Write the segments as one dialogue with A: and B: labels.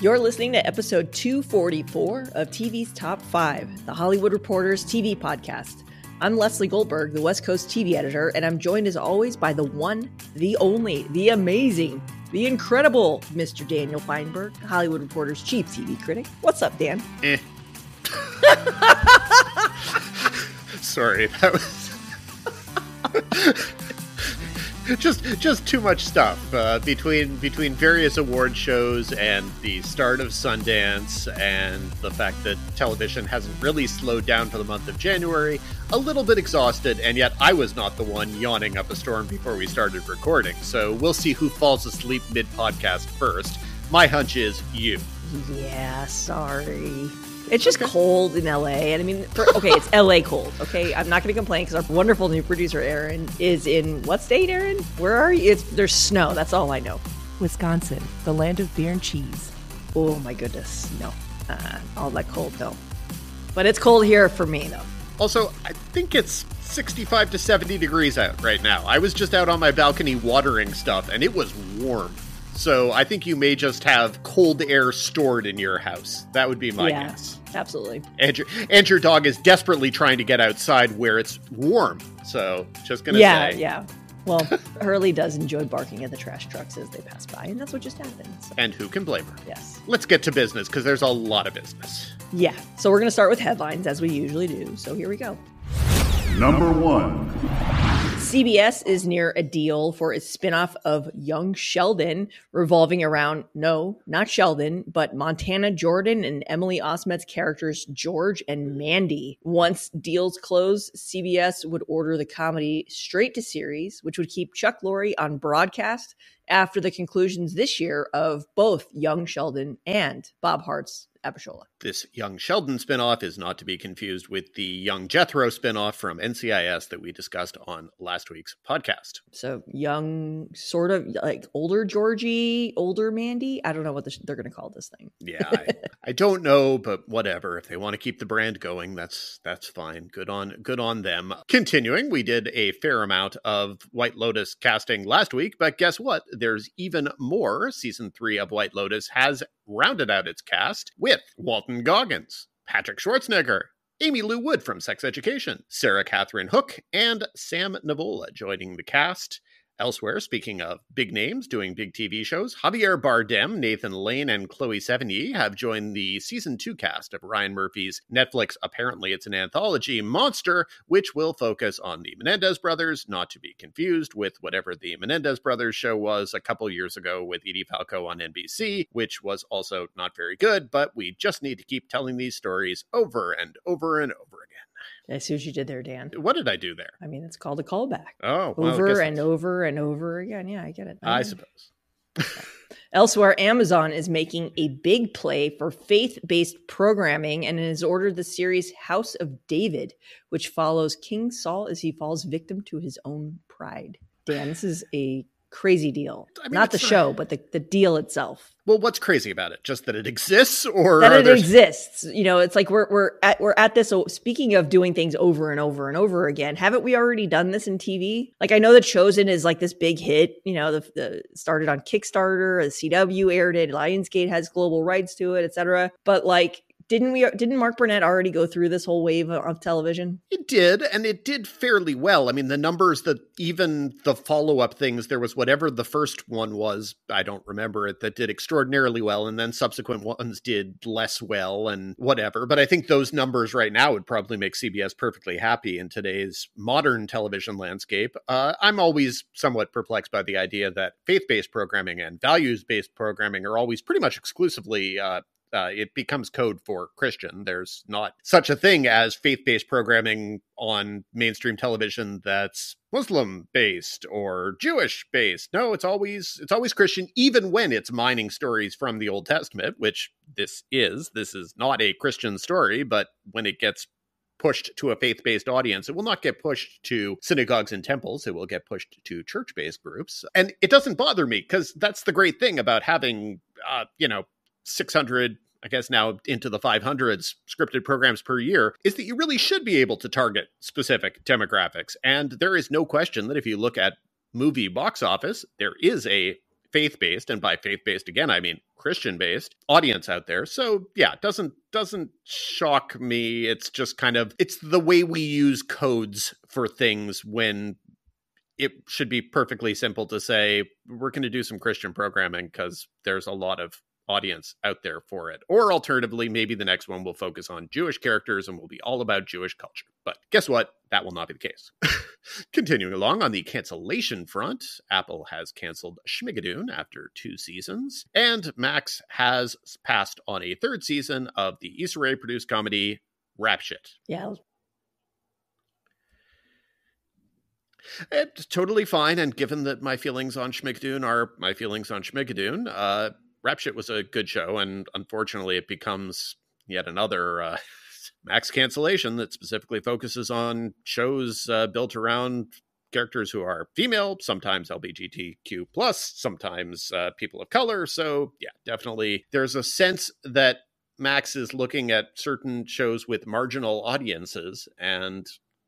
A: You're listening to episode 244 of TV's Top 5, the Hollywood Reporters TV podcast. I'm Leslie Goldberg, the West Coast TV editor, and I'm joined as always by the one, the only, the amazing, the incredible Mr. Daniel Feinberg, Hollywood Reporter's chief TV critic. What's up, Dan?
B: Eh. Sorry, that was just just too much stuff uh, between between various award shows and the start of Sundance and the fact that television hasn't really slowed down for the month of January. A little bit exhausted, and yet I was not the one yawning up a storm before we started recording. So we'll see who falls asleep mid podcast first. My hunch is you.
A: Yeah, sorry. It's just cold in LA. And I mean, for, okay, it's LA cold. Okay. I'm not going to complain because our wonderful new producer, Aaron, is in what state, Aaron? Where are you? It's There's snow. That's all I know.
C: Wisconsin, the land of beer and cheese.
A: Oh, my goodness. No. Uh, all that cold, no. But it's cold here for me, though.
B: Also, I think it's 65 to 70 degrees out right now. I was just out on my balcony watering stuff, and it was warm. So I think you may just have cold air stored in your house. That would be my
A: yeah,
B: guess.
A: Absolutely.
B: And your, and your dog is desperately trying to get outside where it's warm. So just gonna
A: yeah,
B: say.
A: Yeah, Well, Hurley does enjoy barking at the trash trucks as they pass by, and that's what just happened. So.
B: And who can blame her?
A: Yes.
B: Let's get to business because there's a lot of business.
A: Yeah. So we're going to start with headlines as we usually do. So here we go.
D: Number one.
A: CBS is near a deal for a spinoff of Young Sheldon revolving around, no, not Sheldon, but Montana Jordan and Emily Osment's characters George and Mandy. Once deals close, CBS would order the comedy straight to series, which would keep Chuck Lorre on broadcast after the conclusions this year of both Young Sheldon and Bob Hearts Abishola.
B: This Young Sheldon spinoff is not to be confused with the Young Jethro spinoff from NCIS that we discussed on last week's podcast.
A: So, young, sort of like older Georgie, older Mandy. I don't know what they're going to call this thing.
B: yeah, I, I, don't know, but whatever. If they want to keep the brand going, that's that's fine. Good on good on them. Continuing, we did a fair amount of White Lotus casting last week, but guess what? There's even more. Season three of White Lotus has rounded out its cast with Walton Goggins, Patrick Schwarzenegger, Aimee Lou Wood from Sex Education, Sarah Catherine Hook, and Sam Nivola joining the cast. Elsewhere, speaking of big names doing big TV shows, Javier Bardem, Nathan Lane, and Chloe Sevigny have joined the season two cast of Ryan Murphy's Netflix, apparently it's an anthology, Monster, which will focus on the Menendez brothers, not to be confused with whatever the Menendez brothers show was a couple years ago with Edie Falco on NBC, which was also not very good, but we just need to keep telling these stories over and over and over again.
A: I see what you did there, Dan.
B: What did I do there?
A: I mean, it's called a callback.
B: Oh,
A: well, over and over and over again. Yeah, I get it.
B: I, I suppose.
A: Elsewhere, Amazon is making a big play for faith based programming and has ordered the series House of David, which follows King Saul as he falls victim to his own pride. Dan, this is a crazy deal. I mean, not the show, but the, the deal itself.
B: Well, what's crazy about it? Just that it exists, or
A: that it there... exists. You know, it's like we're we're at we're at this. Oh, speaking of doing things over and over and over again, haven't we already done this in TV? Like I know that Chosen is like this big hit. You know, the, the started on Kickstarter, the CW aired it, Lionsgate has global rights to it, etc. But like didn't we didn't mark burnett already go through this whole wave of television?
B: It did and it did fairly well. I mean the numbers that even the follow-up things there was whatever the first one was i don't remember it that did extraordinarily well and then subsequent ones did less well and whatever. But i think those numbers right now would probably make cbs perfectly happy in today's modern television landscape. Uh, i'm always somewhat perplexed by the idea that faith-based programming and values-based programming are always pretty much exclusively uh, Uh, it becomes code for Christian. There's not such a thing as faith based programming on mainstream television that's Muslim based or Jewish based. No, it's always it's always Christian, even when it's mining stories from the Old Testament, which this is. This is not a Christian story, but when it gets pushed to a faith based audience. It will not get pushed to synagogues and temples. It will get pushed to church based groups. And it doesn't bother me because that's the great thing about having, uh, you know, 600 I guess now into the 500s scripted programs per year, is that you really should be able to target specific demographics. And there is no question that if you look at movie box office, there is a faith based, and by faith based again, I mean Christian based audience out there. So yeah, doesn't doesn't shock me. It's just kind of it's the way we use codes for things when it should be perfectly simple to say we're going to do some Christian programming because there's a lot of audience out there for it. Or alternatively, maybe the next one will focus on Jewish characters and will be all about Jewish culture. But guess what? That will not be the case. Continuing along on the cancellation front, Apple has canceled Schmigadoon after two seasons, and Max has passed on a third season of the Issa Rae produced comedy Rap Shit.
A: Yeah,
B: It's totally fine, and given that my feelings on Schmigadoon are my feelings on Schmigadoon, uh, Rap Shit was a good show, and unfortunately, it becomes yet another uh, max cancellation that specifically focuses on shows uh, built around characters who are female, sometimes LGBTQ plus, sometimes uh, people of color. So yeah, definitely, there's a sense that Max is looking at certain shows with marginal audiences, and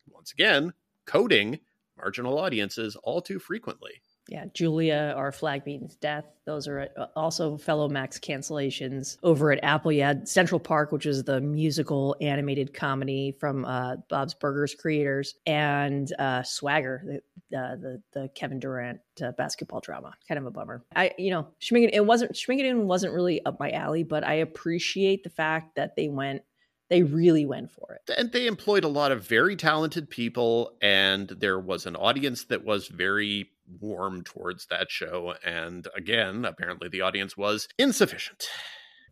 B: once again, coding marginal audiences all too frequently.
A: Yeah, Julia, our flag means death. Those are uh, also fellow Max cancellations over at Apple. You had Central Park, which is the musical animated comedy from uh, Bob's Burgers creators, and uh, Swagger, the, uh, the, the Kevin Durant uh, basketball drama. Kind of a bummer. I, you know, Schmigadoon, it wasn't Schmigadoon wasn't really up my alley, but I appreciate the fact that they went they really went for it.
B: And they employed a lot of very talented people, and there was an audience that was very warm towards that show. And again, apparently the audience was insufficient.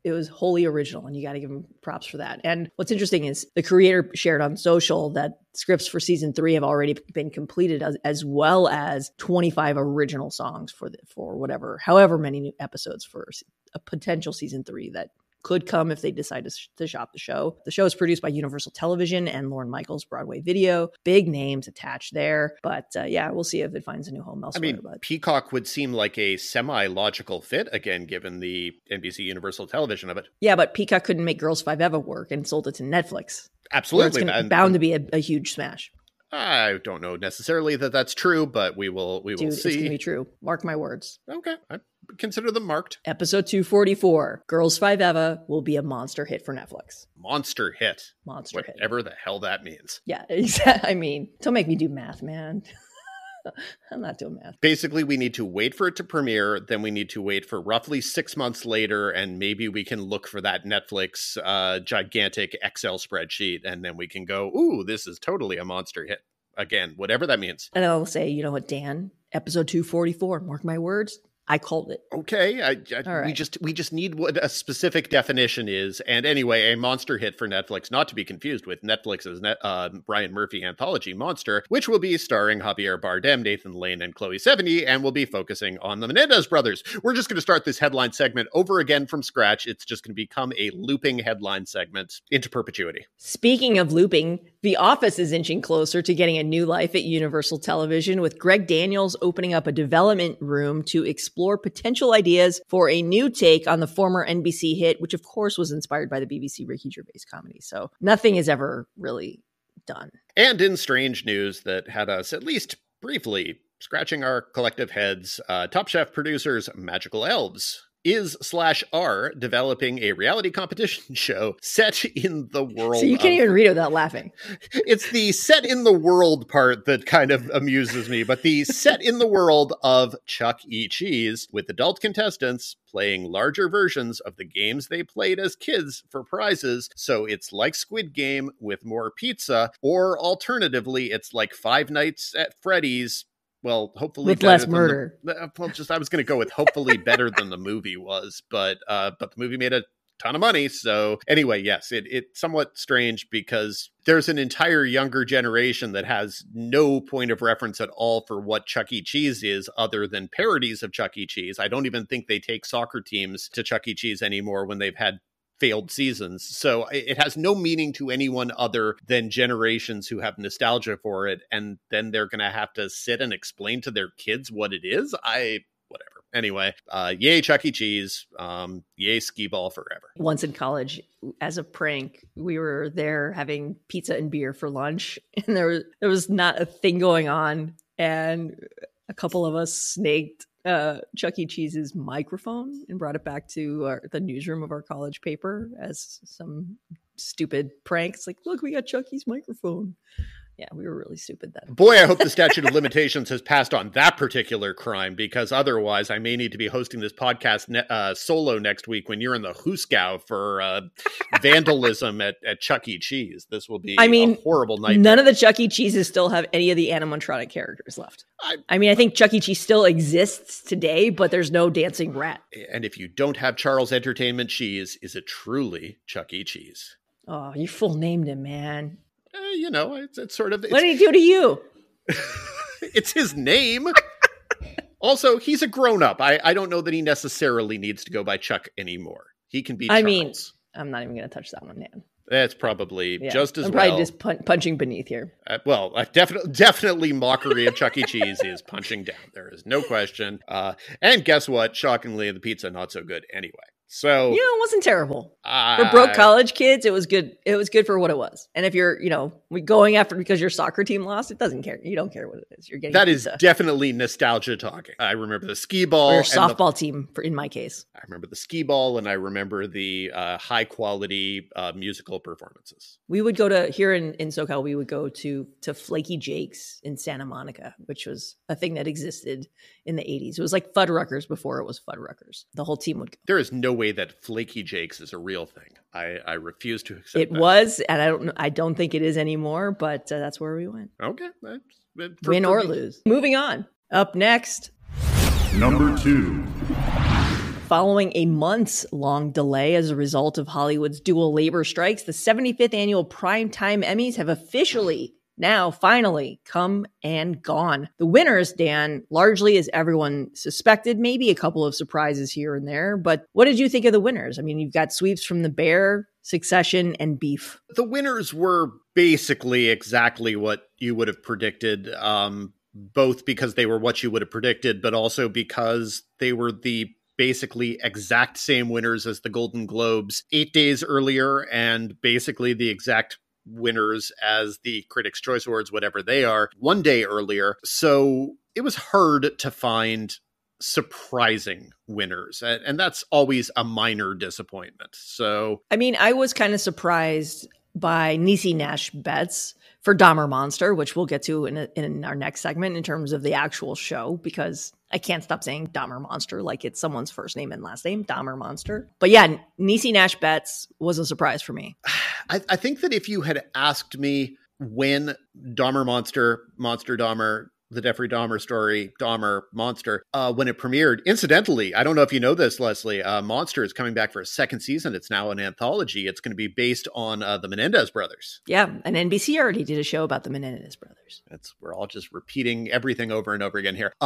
A: It was wholly original, and you got to give them props for that. And what's interesting is the creator shared on social that scripts for season three have already been completed, as, as well as 25 original songs for the, for whatever, however many new episodes for a potential season three that could come if they decide to, sh- to shop the show. The show is produced by Universal Television and Lorne Michaels Broadway Video. Big names attached there, but uh, yeah, we'll see if it finds a new home elsewhere.
B: I mean,
A: but.
B: Peacock would seem like a semi-logical fit again, given the NBC Universal Television of it.
A: Yeah, but Peacock couldn't make Girls Five Eva work and sold it to Netflix.
B: Absolutely,
A: it's gonna, bound to be a, a huge smash.
B: I don't know necessarily that that's true, but we will we
A: Dude,
B: will see.
A: It's gonna be true. Mark my words.
B: Okay, I consider them marked.
A: Episode two forty four. Girls Five Eva will be a monster hit for Netflix.
B: Monster hit.
A: Monster
B: Whatever
A: hit.
B: Whatever the hell that means.
A: Yeah, exactly. I mean, don't make me do math, man. I'm not doing math.
B: Basically, we need to wait for it to premiere. Then we need to wait for roughly six months later, and maybe we can look for that Netflix uh, gigantic Excel spreadsheet, and then we can go, "Ooh, this is totally a monster hit." Again, whatever that means.
A: And I'll say, you know what, Dan, episode 244, mark my words, I called it.
B: Okay, I, I,
A: right.
B: we just we just need what a specific definition is. And anyway, a monster hit for Netflix, not to be confused with Netflix's net, uh, Brian Murphy anthology Monster, which will be starring Javier Bardem, Nathan Lane, and Chloe Sevigny, and will be focusing on the Menendez brothers. We're just going to start this headline segment over again from scratch. It's just going to become a looping headline segment into perpetuity.
A: Speaking of looping, The Office is inching closer to getting a new life at Universal Television, with Greg Daniels opening up a development room to explore explore potential ideas for a new take on the former NBC hit, which of course was inspired by the BBC Ricky Gervais comedy. So nothing is ever really done.
B: And in strange news that had us at least briefly scratching our collective heads, uh, Top Chef producers Magical Elves is slash are developing a reality competition show set in the world.
A: So you can't
B: of,
A: even read it without laughing.
B: It's the set in the world part that kind of amuses me, but the set in the world of Chuck E. Cheese with adult contestants playing larger versions of the games they played as kids for prizes. So it's like Squid Game with more pizza, or alternatively, it's like Five Nights at Freddy's well, hopefully
A: with less murder.
B: The, well, just I was going to go with hopefully better than the movie was, but uh, but the movie made a ton of money. So anyway, yes, it it's somewhat strange because there's an entire younger generation that has no point of reference at all for what Chuck E. Cheese is other than parodies of Chuck E. Cheese. I don't even think they take soccer teams to Chuck E. Cheese anymore when they've had failed seasons. So it has no meaning to anyone other than generations who have nostalgia for it. And then they're going to have to sit and explain to their kids what it is. I, whatever. Anyway, uh, yay Chuck E. Cheese, um, yay skee ball forever.
A: Once in college, as a prank, we were there having pizza and beer for lunch, and there was there was not a thing going on, and a couple of us snaked uh, Chuck E. Cheese's microphone and brought it back to our, the newsroom of our college paper as some stupid pranks. Like, look, we got Chuck E.'s microphone. Yeah, we were really stupid then.
B: Boy, I hope the statute of limitations has passed on that particular crime because otherwise, I may need to be hosting this podcast ne- uh, solo next week when you're in the Hooskow for uh, vandalism at, at Chuck E. Cheese. This will be
A: I mean,
B: a horrible nightmare.
A: None of the Chuck E. Cheeses still have any of the animatronic characters left.
B: I-
A: I mean, I think Chuck E. Cheese still exists today, but there's no dancing rat.
B: and if you don't have Charles Entertainment Cheese, is it truly Chuck E. Cheese?
A: Oh, you full named him, man.
B: Eh, you know, it's, it's sort of it's,
A: What did he do to you?
B: it's his name. also, he's a grown up. I, I don't know that he necessarily needs to go by Chuck anymore. He can be.
A: I
B: Charles.
A: mean, I'm not even going to touch that one, man.
B: that's probably
A: Yeah,
B: just as
A: I'm
B: well.
A: probably just pun- punching beneath here.
B: Uh, well, uh, definitely, definitely mockery of Chuck E. Cheese is punching down. There is no question. Uh, and guess what? Shockingly, the pizza not so good anyway. So
A: You know, it wasn't terrible.
B: uh,
A: For broke college kids, it was good. It was good for what it was. And if you're, you know, going after because your soccer team lost, it doesn't care. You don't care what it is. You're getting
B: that is definitely nostalgia talking. I remember the skee ball.
A: or your
B: and the-
A: softball team. For in my case,
B: I remember the skee ball, and I remember the uh, high quality uh, musical performances.
A: we would go to here in in SoCal. We would go to to Flakey Jake's in Santa Monica, which was a thing that existed in the 80s. It was like Fuddruckers before it was Fuddruckers. The whole team would go.
B: There is no way that Flakey Jakes is a real thing. I, I refuse to accept
A: It
B: that.
A: was, and I don't. I don't think it is anymore. But uh, that's where we went,
B: okay. that's- but for-
A: win
B: for
A: or
B: me-
A: lose. Moving on. Up next,
D: Number two.
A: Following a months long delay as a result of Hollywood's dual labor strikes, the 75th annual Primetime Emmys have officially now finally come and gone. The winners, Dan, largely as everyone suspected, maybe a couple of surprises here and there. But what did you think of the winners? I mean, you've got sweeps from The Bear, Succession, and Beef.
B: the winners were basically exactly what you would have predicted um, both because they were what you would have predicted but also because they were the basically exact same winners as the golden globes eight days earlier and basically the exact winners as the critics choice awards whatever they are one day earlier. So it was hard to find surprising winners and, that's always a minor disappointment. So
A: I mean, I was kind of surprised by Niecy Nash-Betts for Dahmer Monster, which we'll get to in, a, in our next segment in terms of the actual show, because I can't stop saying Dahmer Monster like it's someone's first name and last name, Dahmer Monster. But yeah, Niecy Nash-Betts was a surprise for me.
B: I, I think that if you had asked me when Dahmer Monster, Monster Dahmer, the Jeffrey Dahmer story, Dahmer Monster, uh, when it premiered, incidentally, I don't know if you know this, Leslie, uh, Monster is coming back for a second season. It's now an anthology. It's going to be based on uh, the Menendez brothers.
A: Yeah, and NBC already did a show about the Menendez brothers.
B: That's we're all just repeating everything over and over again here.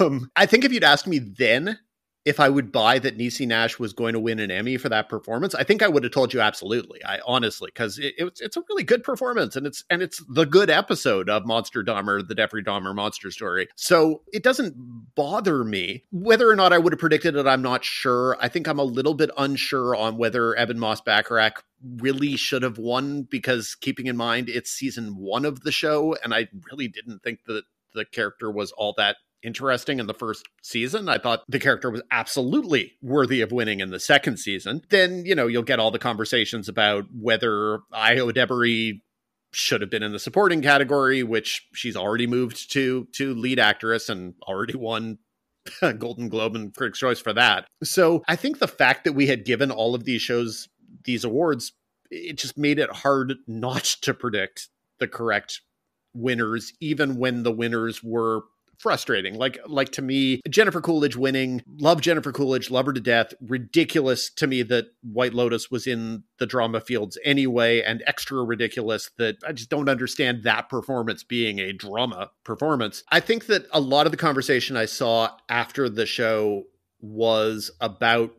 B: Um, I think if you'd asked me then if I would buy that Niecy Nash was going to win an Emmy for that performance, I think I would have told you absolutely. I honestly, because it, it's it's a really good performance, and it's and it's the good episode of Monster Dahmer, the Jeffrey Dahmer monster story. So it doesn't bother me whether or not I would have predicted it. I'm not sure. I think I'm a little bit unsure on whether Ebon Moss-Bachrach really should have won because keeping in mind it's season one of the show, and I really didn't think that the character was all that interesting in the first season. I thought the character was absolutely worthy of winning in the second season. Then, you know, you'll get all the conversations about whether Ayo Edebiri should have been in the supporting category, which she's already moved to to lead actress and already won a Golden Globe and Critics' Choice for that. So I think the fact that we had given all of these shows these awards, it just made it hard not to predict the correct winners, even when the winners were frustrating. Like like to me, Jennifer Coolidge winning, love Jennifer Coolidge, love her to death. Ridiculous to me that White Lotus was in the drama fields anyway, and extra ridiculous that I just don't understand that performance being a drama performance. I think that a lot of the conversation I saw after the show was about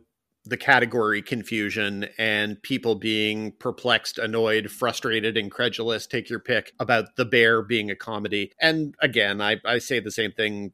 B: the category confusion and people being perplexed, annoyed, frustrated, incredulous, take your pick about the bear being a comedy. And again, I, I say the same thing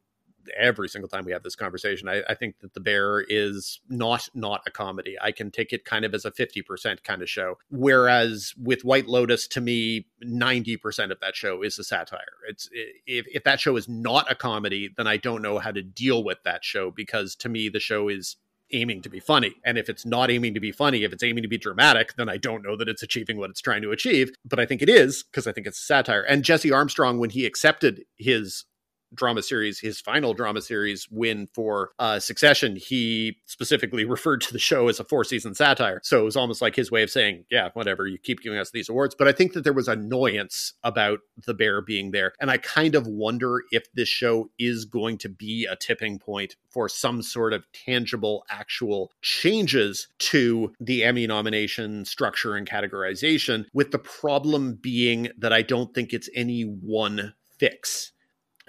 B: every single time we have this conversation. I, I, think that the bear is not not a comedy. I can take it kind of as a 50% kind of show. Whereas with White Lotus, to me, 90% of that show is a satire. It's if, if that show is not a comedy, then I don't know how to deal with that show because to me the show is aiming to be funny. And if it's not aiming to be funny, if it's aiming to be dramatic, then I don't know that it's achieving what it's trying to achieve. But I think it is because I think it's satire. And Jesse Armstrong, when he accepted his drama series, his final drama series win for uh, Succession, he specifically referred to the show as a four season satire. So it was almost like his way of saying, yeah, whatever, you keep giving us these awards. But I think that there was annoyance about the bear being there. And I kind of wonder if this show is going to be a tipping point for some sort of tangible, actual changes to the Emmy nomination structure and categorization, with the problem being that I don't think it's any one fix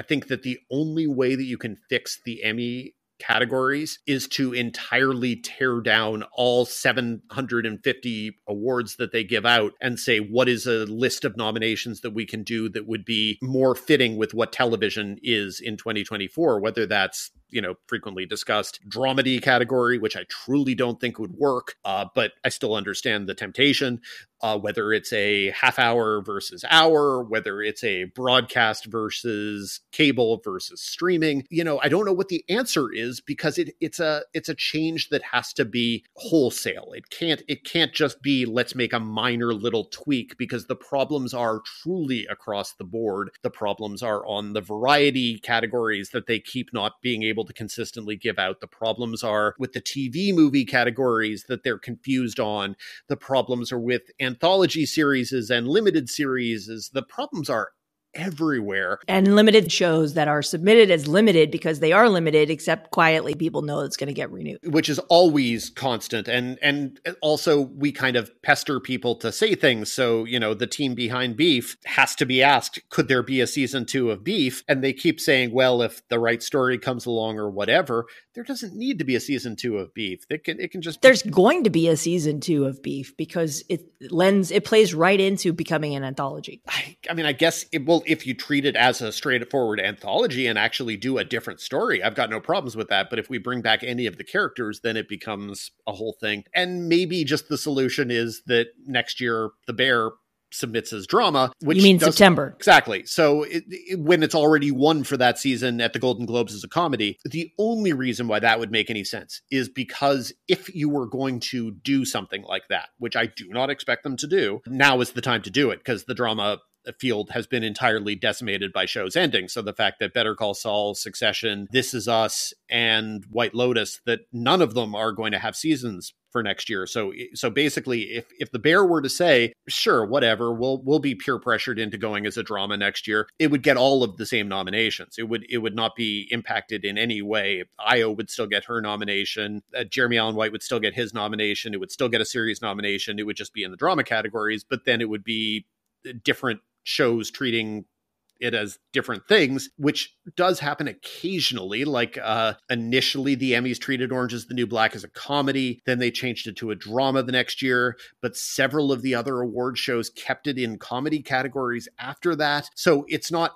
B: I think that the only way that you can fix the Emmy categories is to entirely tear down all 750 awards that they give out and say what is a list of nominations that we can do that would be more fitting with what television is in 2024 whether that's you know frequently discussed dramedy category which i truly don't think would work uh, but i still understand the temptation uh, whether it's a half hour versus hour, whether it's a broadcast versus cable versus streaming. You know, I don't know what the answer is because it it's a it's a change that has to be wholesale. It can't it can't just be let's make a minor little tweak because the problems are truly across the board. The problems are on the variety categories that they keep not being able to consistently give out. The problems are with the TV movie categories that they're confused on. The problems are with anthology series and limited series. The problems are everywhere.
A: And limited shows that are submitted as limited because they are limited, except quietly people know it's going to get renewed.
B: Which is always constant. And and also we kind of pester people to say things. So, you know, the team behind Beef has to be asked, could there be a season two of Beef? And they keep saying, well, if the right story comes along or whatever, there doesn't need to be a season two of Beef. It can it can just
A: There's going to be a season two of Beef because it lends it plays right into becoming an anthology.
B: I, I mean, I guess it will if you treat it as a straightforward anthology and actually do a different story, I've got no problems with that. But if we bring back any of the characters, then it becomes a whole thing. And maybe just the solution is that next year the bear submits as drama. Which
A: you mean September?
B: Exactly. So it, it, when it's already won for that season at the Golden Globes as a comedy, the only reason why that would make any sense is because if you were going to do something like that, which I do not expect them to do, now is the time to do it because the drama field has been entirely decimated by shows ending. So the fact that Better Call Saul, Succession, This Is Us, and White Lotus, that none of them are going to have seasons for next year. So so basically if if the bear were to say, sure, whatever, we'll we'll be peer pressured into going as a drama next year, it would get all of the same nominations. It would it would not be impacted in any way. Ayo would still get her nomination. Uh, Jeremy Allen White would still get his nomination. It would still get a series nomination. It would just be in the drama categories, but then it would be different shows treating it as different things, which does happen occasionally. Like uh, initially, the Emmys treated Orange is the New Black as a comedy, then they changed it to a drama the next year. But several of the other award shows kept it in comedy categories after that. So it's not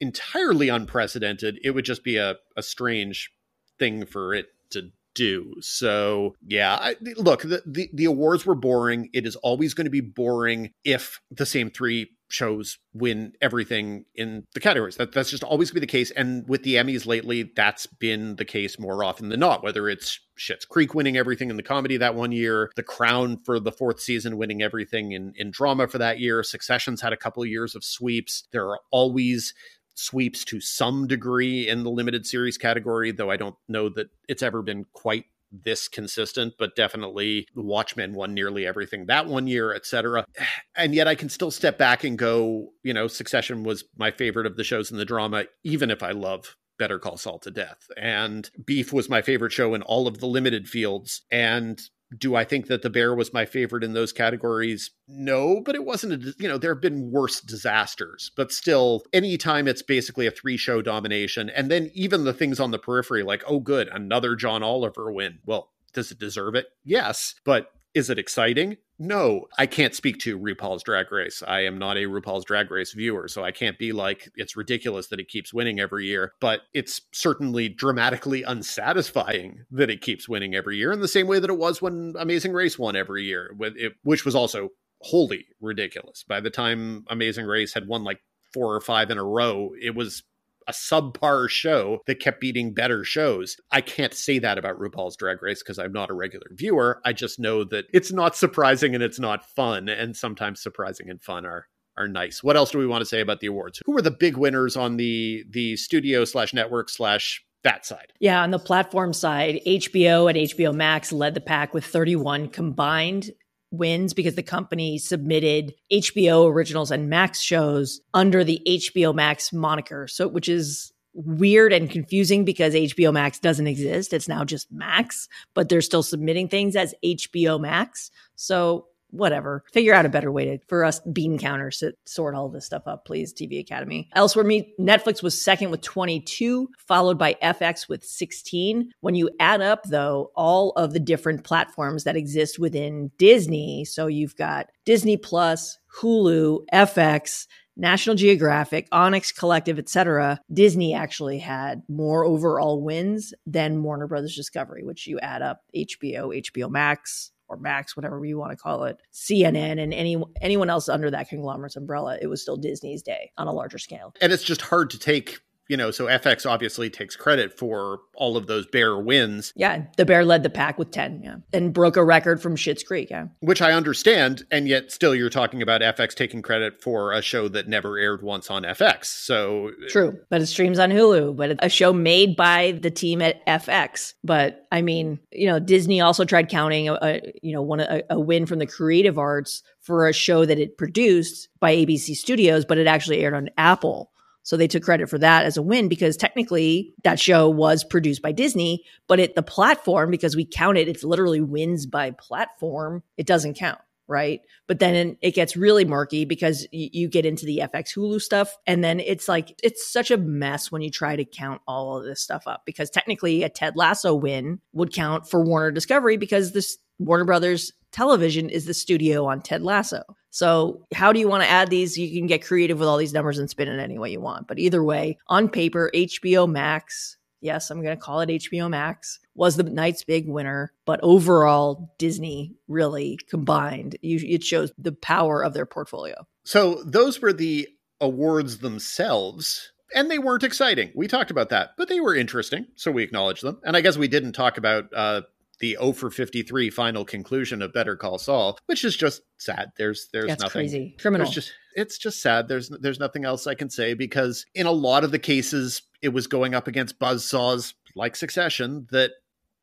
B: entirely unprecedented. It would just be a, a strange thing for it to do. So yeah, I, look, the, the the awards were boring. It is always going to be boring if the same three shows win everything in the categories. That that's just always be the case. And with the Emmys lately, that's been the case more often than not. Whether it's Schitt's Creek winning everything in the comedy that one year, The Crown for the fourth season winning everything in in drama for that year, Succession's had a couple of years of sweeps. There are always sweeps to some degree in the limited series category, though I don't know that it's ever been quite this consistent, but definitely Watchmen won nearly everything that one year, etc. And yet I can still step back and go, you know, Succession was my favorite of the shows in the drama, even if I love Better Call Saul to death. And Beef was my favorite show in all of the limited fields. And do I think that The Bear was my favorite in those categories? No, but it wasn't a, you know, there have been worse disasters, but still, anytime it's basically a three show domination, and then even the things on the periphery, like, oh, good, another John Oliver win. Well, does it deserve it? Yes. But is it exciting? No, I can't speak to RuPaul's Drag Race. I am not a RuPaul's Drag Race viewer, so I can't be like, it's ridiculous that it keeps winning every year. But it's certainly dramatically unsatisfying that it keeps winning every year in the same way that it was when Amazing Race won every year, which was also wholly ridiculous. By the time Amazing Race had won like four or five in a row, it was a subpar show that kept beating better shows. I can't say that about RuPaul's Drag Race because I'm not a regular viewer. I just know that it's not surprising and it's not fun. And sometimes surprising and fun are are nice. What else do we want to say about the awards? Who were the big winners on the the studio slash network slash that side.
A: Yeah, on the platform side, HBO and HBO Max led the pack with 31 combined wins because the company submitted HBO originals and Max shows under the HBO Max moniker. So, which is weird and confusing because HBO Max doesn't exist. It's now just Max, but they're still submitting things as HBO Max. So whatever. Figure out a better way to for us bean counters to sort all this stuff up, please. TV Academy. Elsewhere, me Netflix was second with 22, followed by FX with 16. When you add up though all of the different platforms that exist within Disney, so you've got Disney Plus, Hulu, FX, National Geographic, Onyx Collective, etc., Disney actually had more overall wins than Warner Brothers Discovery, which you add up HBO, HBO Max, or Max, whatever you want to call it, CNN and any anyone else under that conglomerate's umbrella, it was still Disney's day on a larger scale.
B: And it's just hard to take you know, so FX obviously takes credit for all of those bear wins.
A: Yeah, the bear led the pack with 10, yeah. And broke a record from Schitt's Creek, yeah.
B: Which I understand, and yet still you're talking about FX taking credit for a show that never aired once on FX. So
A: True, but it streams on Hulu, but a show made by the team at FX. But I mean, you know, Disney also tried counting a, a you know, one a, a win from the creative arts for a show that it produced by ABC Studios, but it actually aired on Apple. So they took credit for that as a win because technically that show was produced by Disney, but it the platform because we count it, it's literally wins by platform. It doesn't count right? But then it gets really murky because you get into the FX Hulu stuff. And then it's like, it's such a mess when you try to count all of this stuff up because technically a Ted Lasso win would count for Warner Discovery because this Warner Brothers television is the studio on Ted Lasso. So, how do you want to add these? You can get creative with all these numbers and spin it any way you want. But either way, on paper, HBO Max, yes, I'm going to call it HBO Max, was the night's big winner. But overall, Disney really combined, it shows the power of their portfolio.
B: So, those were the awards themselves. And they weren't exciting. We talked about that, but they were interesting. So we acknowledge them. And I guess we didn't talk about uh, the 0 for 53 final conclusion of Better Call Saul, which is just sad. There's there's
A: That's
B: nothing
A: crazy. Criminal.
B: There's just it's just sad. There's there's nothing else I can say because in a lot of the cases it was going up against buzz saws like Succession that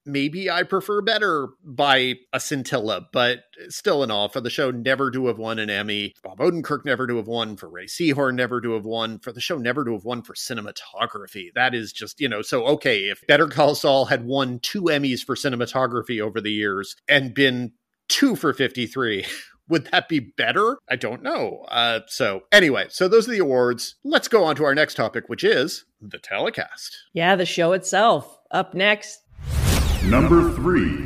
B: maybe I prefer better by a scintilla, but still in all, for the show never to have won an Emmy, Bob Odenkirk never to have won, for Rhea Seehorn never to have won, for the show never to have won for cinematography. That is just, you know, so okay, if Better Call Saul had won two Emmys for cinematography over the years and been two for 53, would that be better? I don't know. Uh, so, anyway, so those are the awards. Let's go on to our next topic, which is the telecast.
A: Yeah, the show itself. Up next,
D: Number three.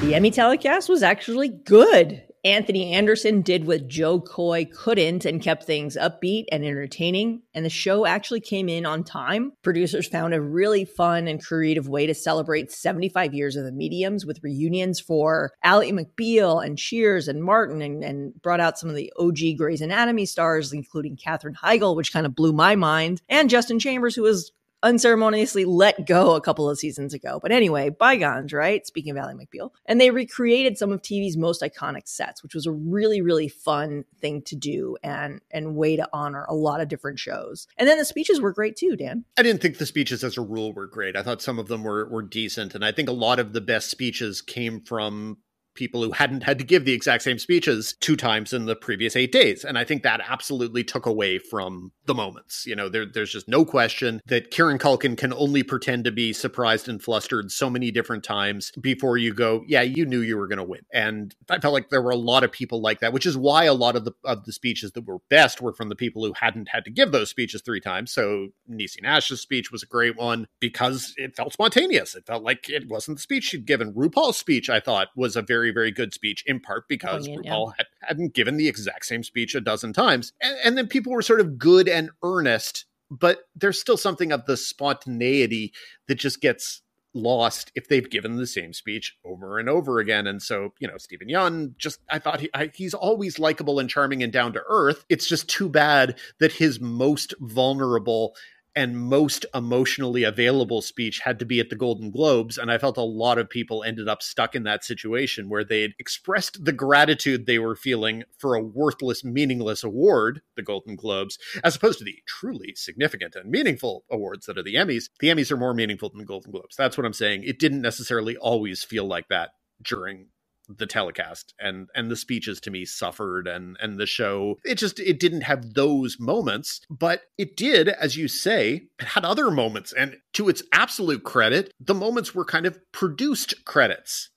A: The Emmy telecast was actually good. Anthony Anderson did what Jo Koy couldn't and kept things upbeat and entertaining. And the show actually came in on time. Producers found a really fun and creative way to celebrate 75 years of the mediums with reunions for Ally McBeal and Cheers and Martin and, and brought out some of the OG Grey's Anatomy stars, including Katherine Heigl, which kind of blew my mind, and Justin Chambers, who was unceremoniously let go a couple of seasons ago. But anyway, bygones, right? Speaking of Ally McBeal. And they recreated some of TV's most iconic sets, which was a really, really fun thing to do and and way to honor a lot of different shows. And then the speeches were great too, Dan.
B: I didn't think the speeches as a rule were great. I thought some of them were were decent. And I think a lot of the best speeches came from people who hadn't had to give the exact same speeches two times in the previous eight days. And I think that absolutely took away from the moments. You know, there, there's just no question that Kieran Culkin can only pretend to be surprised and flustered so many different times before you go, yeah, you knew you were going to win. And I felt like there were a lot of people like that, which is why a lot of the of the speeches that were best were from the people who hadn't had to give those speeches three times. So Niecy Nash's speech was a great one because it felt spontaneous. It felt like it wasn't the speech she'd given. RuPaul's speech, I thought, was a very, very good speech, in part oh, because oh, yeah, RuPaul yeah. Had, not given the exact same speech a dozen times. And, and then people were sort of good and earnest, but there's still something of the spontaneity that just gets lost if they've given the same speech over and over again. And so, you know, Steven Yeun, just I thought he, I, he's always likable and charming and down to earth. It's just too bad that his most vulnerable and most emotionally available speech had to be at the Golden Globes. And I felt a lot of people ended up stuck in that situation where they'd expressed the gratitude they were feeling for a worthless, meaningless award, the Golden Globes, as opposed to the truly significant and meaningful awards that are the Emmys. The Emmys are more meaningful than the Golden Globes. That's what I'm saying. It didn't necessarily always feel like that during the telecast and and the speeches to me suffered and and the show it just it didn't have those moments but it did as you say it had other moments and to its absolute credit the moments were kind of produced credits.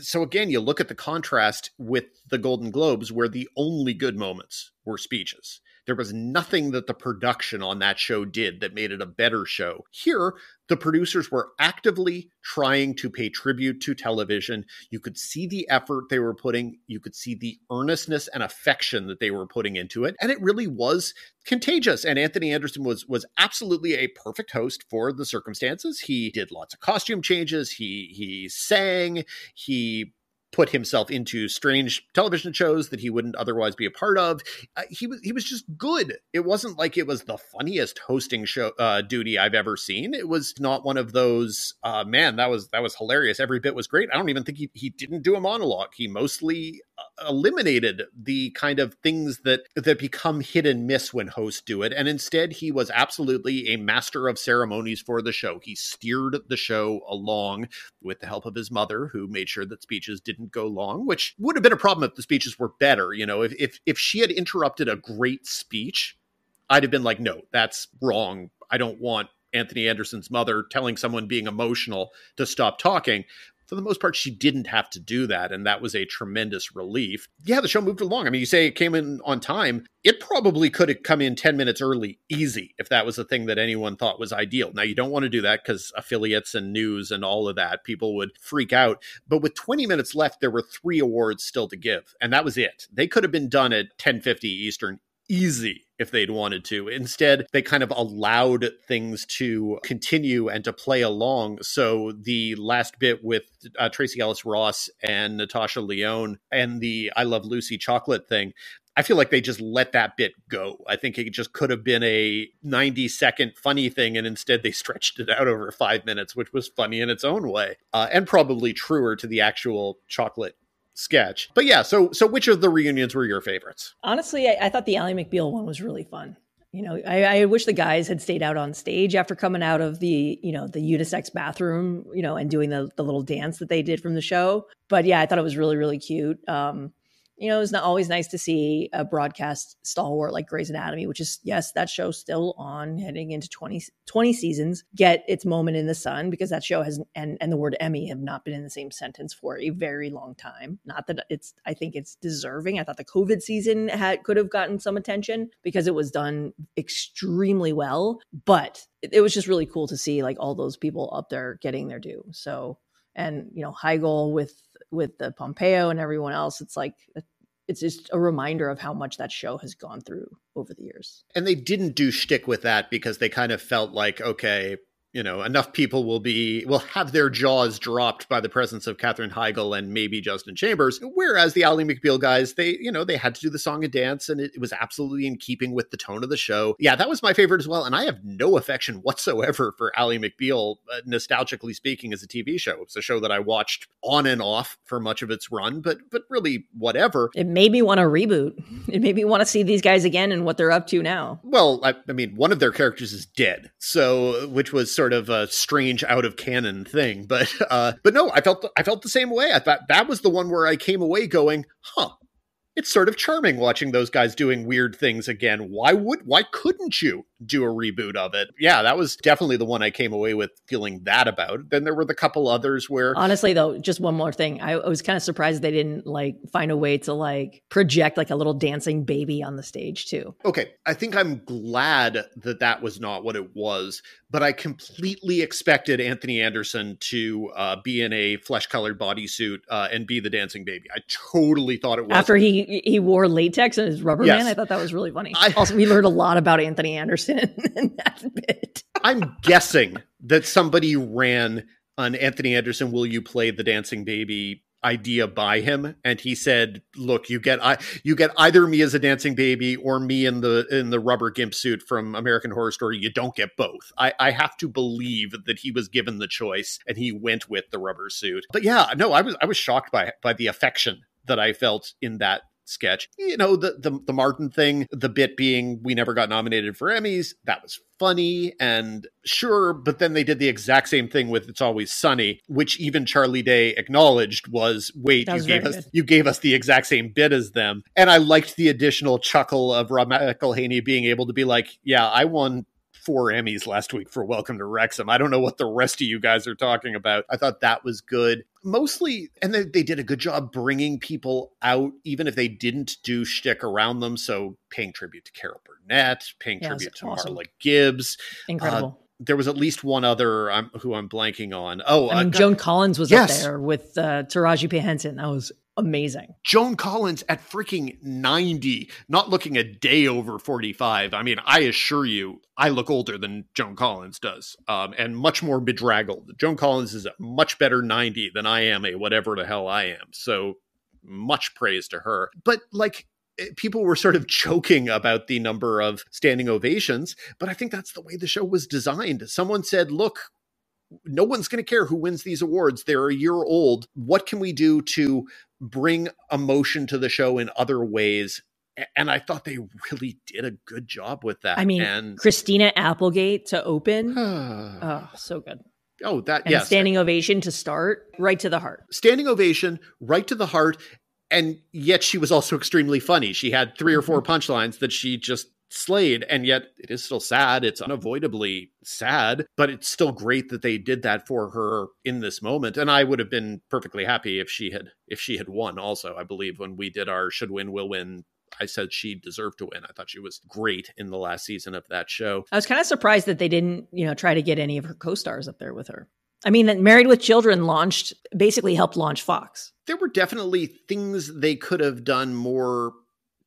B: So again you look at the contrast with the golden globes where the only good moments were speeches there was nothing that the production on that show did that made it a better show. Here, the producers were actively trying to pay tribute to television. You could see the effort they were putting, you could see the earnestness and affection that they were putting into it, and it really was contagious. And Anthony Anderson was was absolutely a perfect host for the circumstances. He did lots of costume changes, he he sang, he put himself into strange television shows that he wouldn't otherwise be a part of. Uh, he was he was just good. It wasn't like it was the funniest hosting show uh, duty I've ever seen. It was not one of those uh, man that was that was hilarious. Every bit was great. I don't even think he he didn't do a monologue. He mostly eliminated the kind of things that that become hit and miss when hosts do it, and instead he was absolutely a master of ceremonies for the show. He steered the show along with the help of his mother, who made sure that speeches didn't go long, which would have been a problem if the speeches were better. You know, if if if she had interrupted a great speech, I'd have been like, no, that's wrong. I don't want Anthony Anderson's mother telling someone being emotional to stop talking for the most part, she didn't have to do that. And that was a tremendous relief. Yeah, the show moved along. I mean, you say it came in on time. It probably could have come in 10 minutes early, easy, if that was the thing that anyone thought was ideal. Now, you don't want to do that because affiliates and news and all of that, people would freak out. But with 20 minutes left, there were three awards still to give. And that was it. They could have been done at 1050 Eastern easy if they'd wanted to. Instead, they kind of allowed things to continue and to play along. So the last bit with uh, Tracee Ellis Ross and Natasha Lyonne and the I Love Lucy chocolate thing. I feel like they just let that bit go. I think it just could have been a 90 second funny thing, and instead they stretched it out over five minutes, which was funny in its own way, uh, and probably truer to the actual chocolate sketch. But yeah, so so which of the reunions were your favorites?
A: Honestly, I, I thought the Ally McBeal one was really fun. You know, I, I, wish the guys had stayed out on stage after coming out of the, you know, the unisex bathroom, you know, and doing the the little dance that they did from the show. But yeah, I thought it was really, really cute. Um, you know, it's not always nice to see a broadcast stalwart like Grey's Anatomy, which is, yes, that show still on heading into 20, 20 seasons, get its moment in the sun because that show has, and, and the word Emmy have not been in the same sentence for a very long time. Not that it's, I think it's deserving. I thought the COVID season had, could have gotten some attention because it was done extremely well, but it, was just really cool to see like all those people up there getting their due. So, and, you know, Heigl with, with the Pompeo and everyone else, it's like uh, it's just a reminder of how much that show has gone through over the years.
B: And they didn't do shtick with that because they kind of felt like, okay, you know, enough people will be will have their jaws dropped by the presence of Katherine Heigl and maybe Justin Chambers. Whereas the Ally McBeal guys, they, you know, they had to do the song and dance, and it, it was absolutely in keeping with the tone of the show. Yeah, that was my favorite as well. And I have no affection whatsoever for Ally McBeal, uh, nostalgically speaking, as a TV show. It's a show that I watched on and off for much of its run, but but really whatever.
A: It made me want to reboot. It made me want to see these guys again and what they're up to now.
B: Well, I, I mean, one of their characters is dead, so which was sort of a strange out of canon thing. But uh, but no, I felt I felt the same way. I thought that was the one where I came away going, huh. It's sort of charming watching those guys doing weird things again. Why would why couldn't you do a reboot of it? Yeah, that was definitely the one I came away with feeling that about. Then there were the couple others where
A: Honestly though, just one more thing. I, I was kind of surprised they didn't like find a way to like project like a little dancing baby on the stage too.
B: Okay, I think I'm glad that that was not what it was, but I completely expected Anthony Anderson to uh, be in a flesh-colored bodysuit uh, and be the dancing baby. I totally thought it was.
A: After he he wore latex and his rubber
B: Yes.
A: man, I thought that was really funny.
B: I-
A: also, we learned a lot about Anthony Anderson in that bit.
B: I'm guessing that somebody ran an Anthony Anderson, will you play the dancing baby idea by him and he said look you get i you get either me as a dancing baby or me in the in the rubber gimp suit from american horror story. You don't get both. I i have to believe that he was given the choice and he went with the rubber suit. But yeah no i was i was shocked by by the affection that i felt in that sketch. You know, the, the the Martin thing, the bit being we never got nominated for Emmys, that was funny and sure, but then they did the exact same thing with It's Always Sunny, which even Charlie Day acknowledged was wait, you gave
A: very
B: us
A: good.
B: you gave us the exact same bit as them. And I liked the additional chuckle of Rob McElhenney being able to be like, yeah, I won four Emmys last week for Welcome to Wrexham. I don't know what the rest of you guys are talking about. I thought that was good. Mostly, and they, they did a good job bringing people out, even if they didn't do shtick around them. So paying tribute to Carol Burnett, paying
A: Yeah,
B: tribute to
A: awesome.
B: Marla Gibbs.
A: Incredible.
B: There was at least one other um, who I'm blanking on. Oh,
A: I mean,
B: uh,
A: Joan Collins was
B: yes.
A: up there with uh, Taraji P. Henson. That was amazing.
B: Joan Collins at freaking 90, not looking a day over 45. I mean, I assure you, I look older than Joan Collins does, um, and much more bedraggled. Joan Collins is a much better 90 than I am a whatever the hell I am. So much praise to her. But like, eh, People were sort of joking about the number of standing ovations, but I think that's the way the show was designed. Someone said, Look, no one's going to care who wins these awards. They're a year old. What can we do to bring emotion to the show in other ways? And I thought they really did a good job with that.
A: I mean,
B: and
A: Christina Applegate to open.
B: oh,
A: so good.
B: Oh, that
A: And
B: yes,
A: standing ovation to start, right to the heart.
B: standing ovation, right to the heart. And yet she was also extremely funny. She had three or four mm-hmm. punchlines that she just slayed. And yet it is still sad. It's unavoidably sad, but it's still great that they did that for her in this moment. And I would have been perfectly happy if she had if she had won also. I believe when we did our should win, will win. I said she deserved to win. I thought she was great in the last season of that show.
A: I was kind of surprised that they didn't, you know, try to get any of her co-stars up there with her. I mean, that Married with Children launched, basically helped launch Fox.
B: there were definitely things they could have done more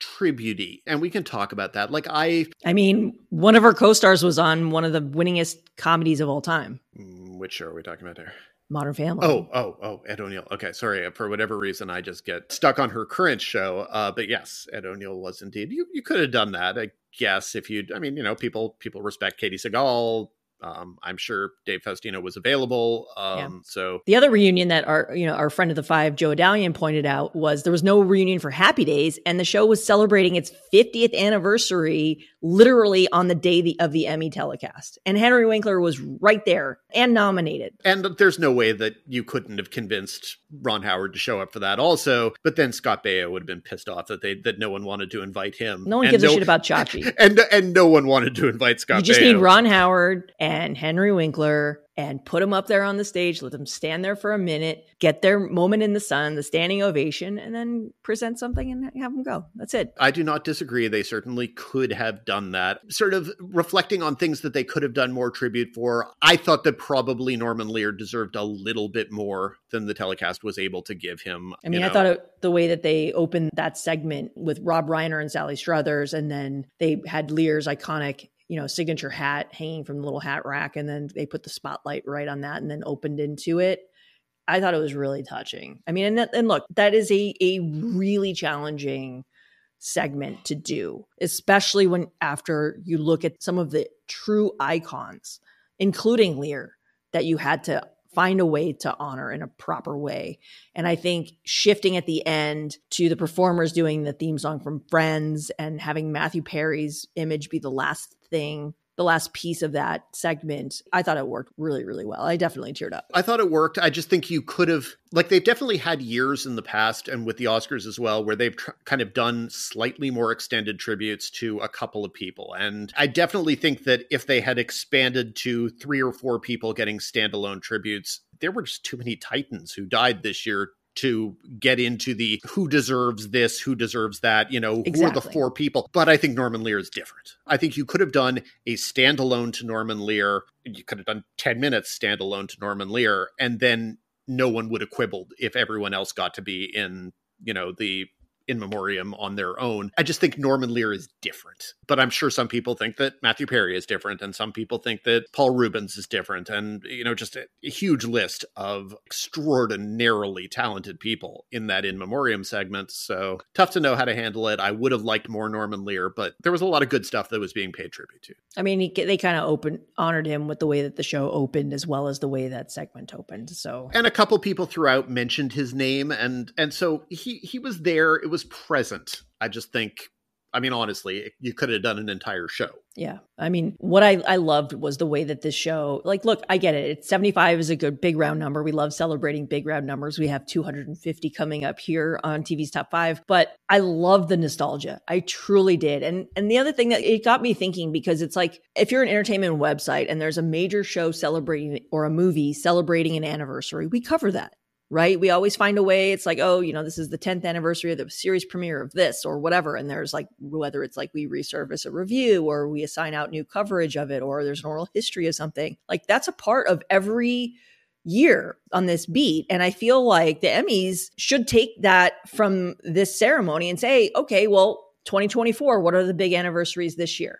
B: tributey and we can talk about that. Like i
A: I mean, one of her co-stars was on one of the winningest comedies of all time,
B: Mm, which show are we talking about here
A: Modern Family.
B: oh oh oh ed o'neill. Okay sorry for whatever reason i just get stuck on her current show uh but yes ed o'neill was indeed. You, you could have done that i guess if you'd i mean you know people people respect katey sagal um i'm sure dave faustino was available um so
A: The other reunion that our, you know, our friend of the five, Joe Adalian, pointed out was there was no reunion for Happy Days, and the show was celebrating its 50th anniversary literally on the day the, of the Emmy telecast. And Henry Winkler was right there and nominated.
B: And there's no way that you couldn't have convinced Ron Howard to show up for that also. But then Scott Baio would have been pissed off that they that no one wanted to invite him.
A: No one
B: And
A: gives a shit about Chachi.
B: And and no one wanted to invite Scott
A: you just
B: Baio.
A: need Ron Howard and Henry Winkler and put them up there on the stage, let them stand there for a minute, get their moment in the sun, the standing ovation, and then present something and have them go. That's it.
B: I do not disagree. They certainly could have done that. Sort of reflecting on things that they could have done more tribute for. I thought that probably Norman Lear deserved a little bit more than the telecast was able to give him.
A: I mean,
B: you
A: I thought it, the way that they opened that segment with Rob Reiner and Sally Struthers, and then they had Lear's iconic, you know, signature hat hanging from the little hat rack, and then they put the spotlight right on that, and then opened into it. I thought it was really touching. I mean, and, that, and look, that is a a really challenging segment to do, especially when after you look at some of the true icons, including Lear, that you had to find a way to honor in a proper way. And I think shifting at the end to the performers doing the theme song from Friends and having Matthew Perry's image be the last thing, the last piece of that segment, I thought it worked really, really well. I definitely teared up.
B: I thought it worked. I just think you could have, like, they've definitely had years in the past and with the Oscars as well, where they've tr- kind of done slightly more extended tributes to a couple of people. And I definitely think that if they had expanded to three or four people getting standalone tributes, there were just too many Titans who died this year to get into the who deserves this, who deserves that, you know,
A: exactly.
B: who are the four people. But I think Norman Lear is different. I think you could have done a standalone to Norman Lear. You could have done 10 minutes standalone to Norman Lear, and then no one would have quibbled if everyone else got to be in, you know, the in memoriam on their own. I just think Norman Lear is different. But I'm sure some people think that Matthew Perry is different, and some people think that Paul Reubens is different, and you know, just a, a huge list of extraordinarily talented people in that in memoriam segment. So tough to know how to handle it. I would have liked more Norman Lear, but there was a lot of good stuff that was being paid tribute to.
A: I mean, he, they kind of opened honored him with the way that the show opened, as well as the way that segment opened. So,
B: and a couple people throughout mentioned his name, and and so he he was there. It was present. I just think I mean, honestly, you could have done an entire show.
A: Yeah. I mean, what I, I loved was the way that this show, like, look, I get it. It's 75 is a good big round number. We love celebrating big round numbers. We have 250 coming up here on TV's top five, but I love the nostalgia. I truly did. And, and the other thing that it got me thinking, because it's like, if you're an entertainment website and there's a major show celebrating or a movie celebrating an anniversary, we cover that right? We always find a way. It's like, oh, you know, this is the 10th anniversary of the series premiere of this or whatever. And there's like, whether it's like we resurface a review or we assign out new coverage of it or there's an oral history of something, like that's a part of every year on this beat. And I feel like the Emmys should take that from this ceremony and say, okay, well, 2024, what are the big anniversaries this year?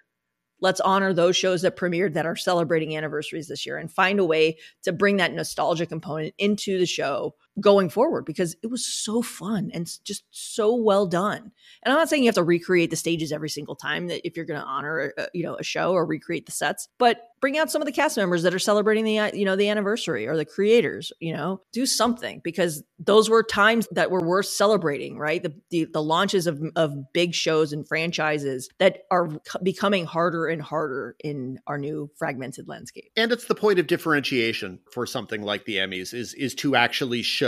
A: Let's honor those shows that premiered that are celebrating anniversaries this year and find a way to bring that nostalgia component into the show going forward because it was so fun and just so well done. And I'm not saying you have to recreate the stages every single time that if you're going to honor a, you know a show or recreate the sets, but bring out some of the cast members that are celebrating the uh, you know the anniversary or the creators, you know, do something because those were times that were worth celebrating, right? The the, the launches of of big shows and franchises that are becoming harder and harder in our new fragmented landscape.
B: And it's the point of differentiation for something like the Emmys is is to actually show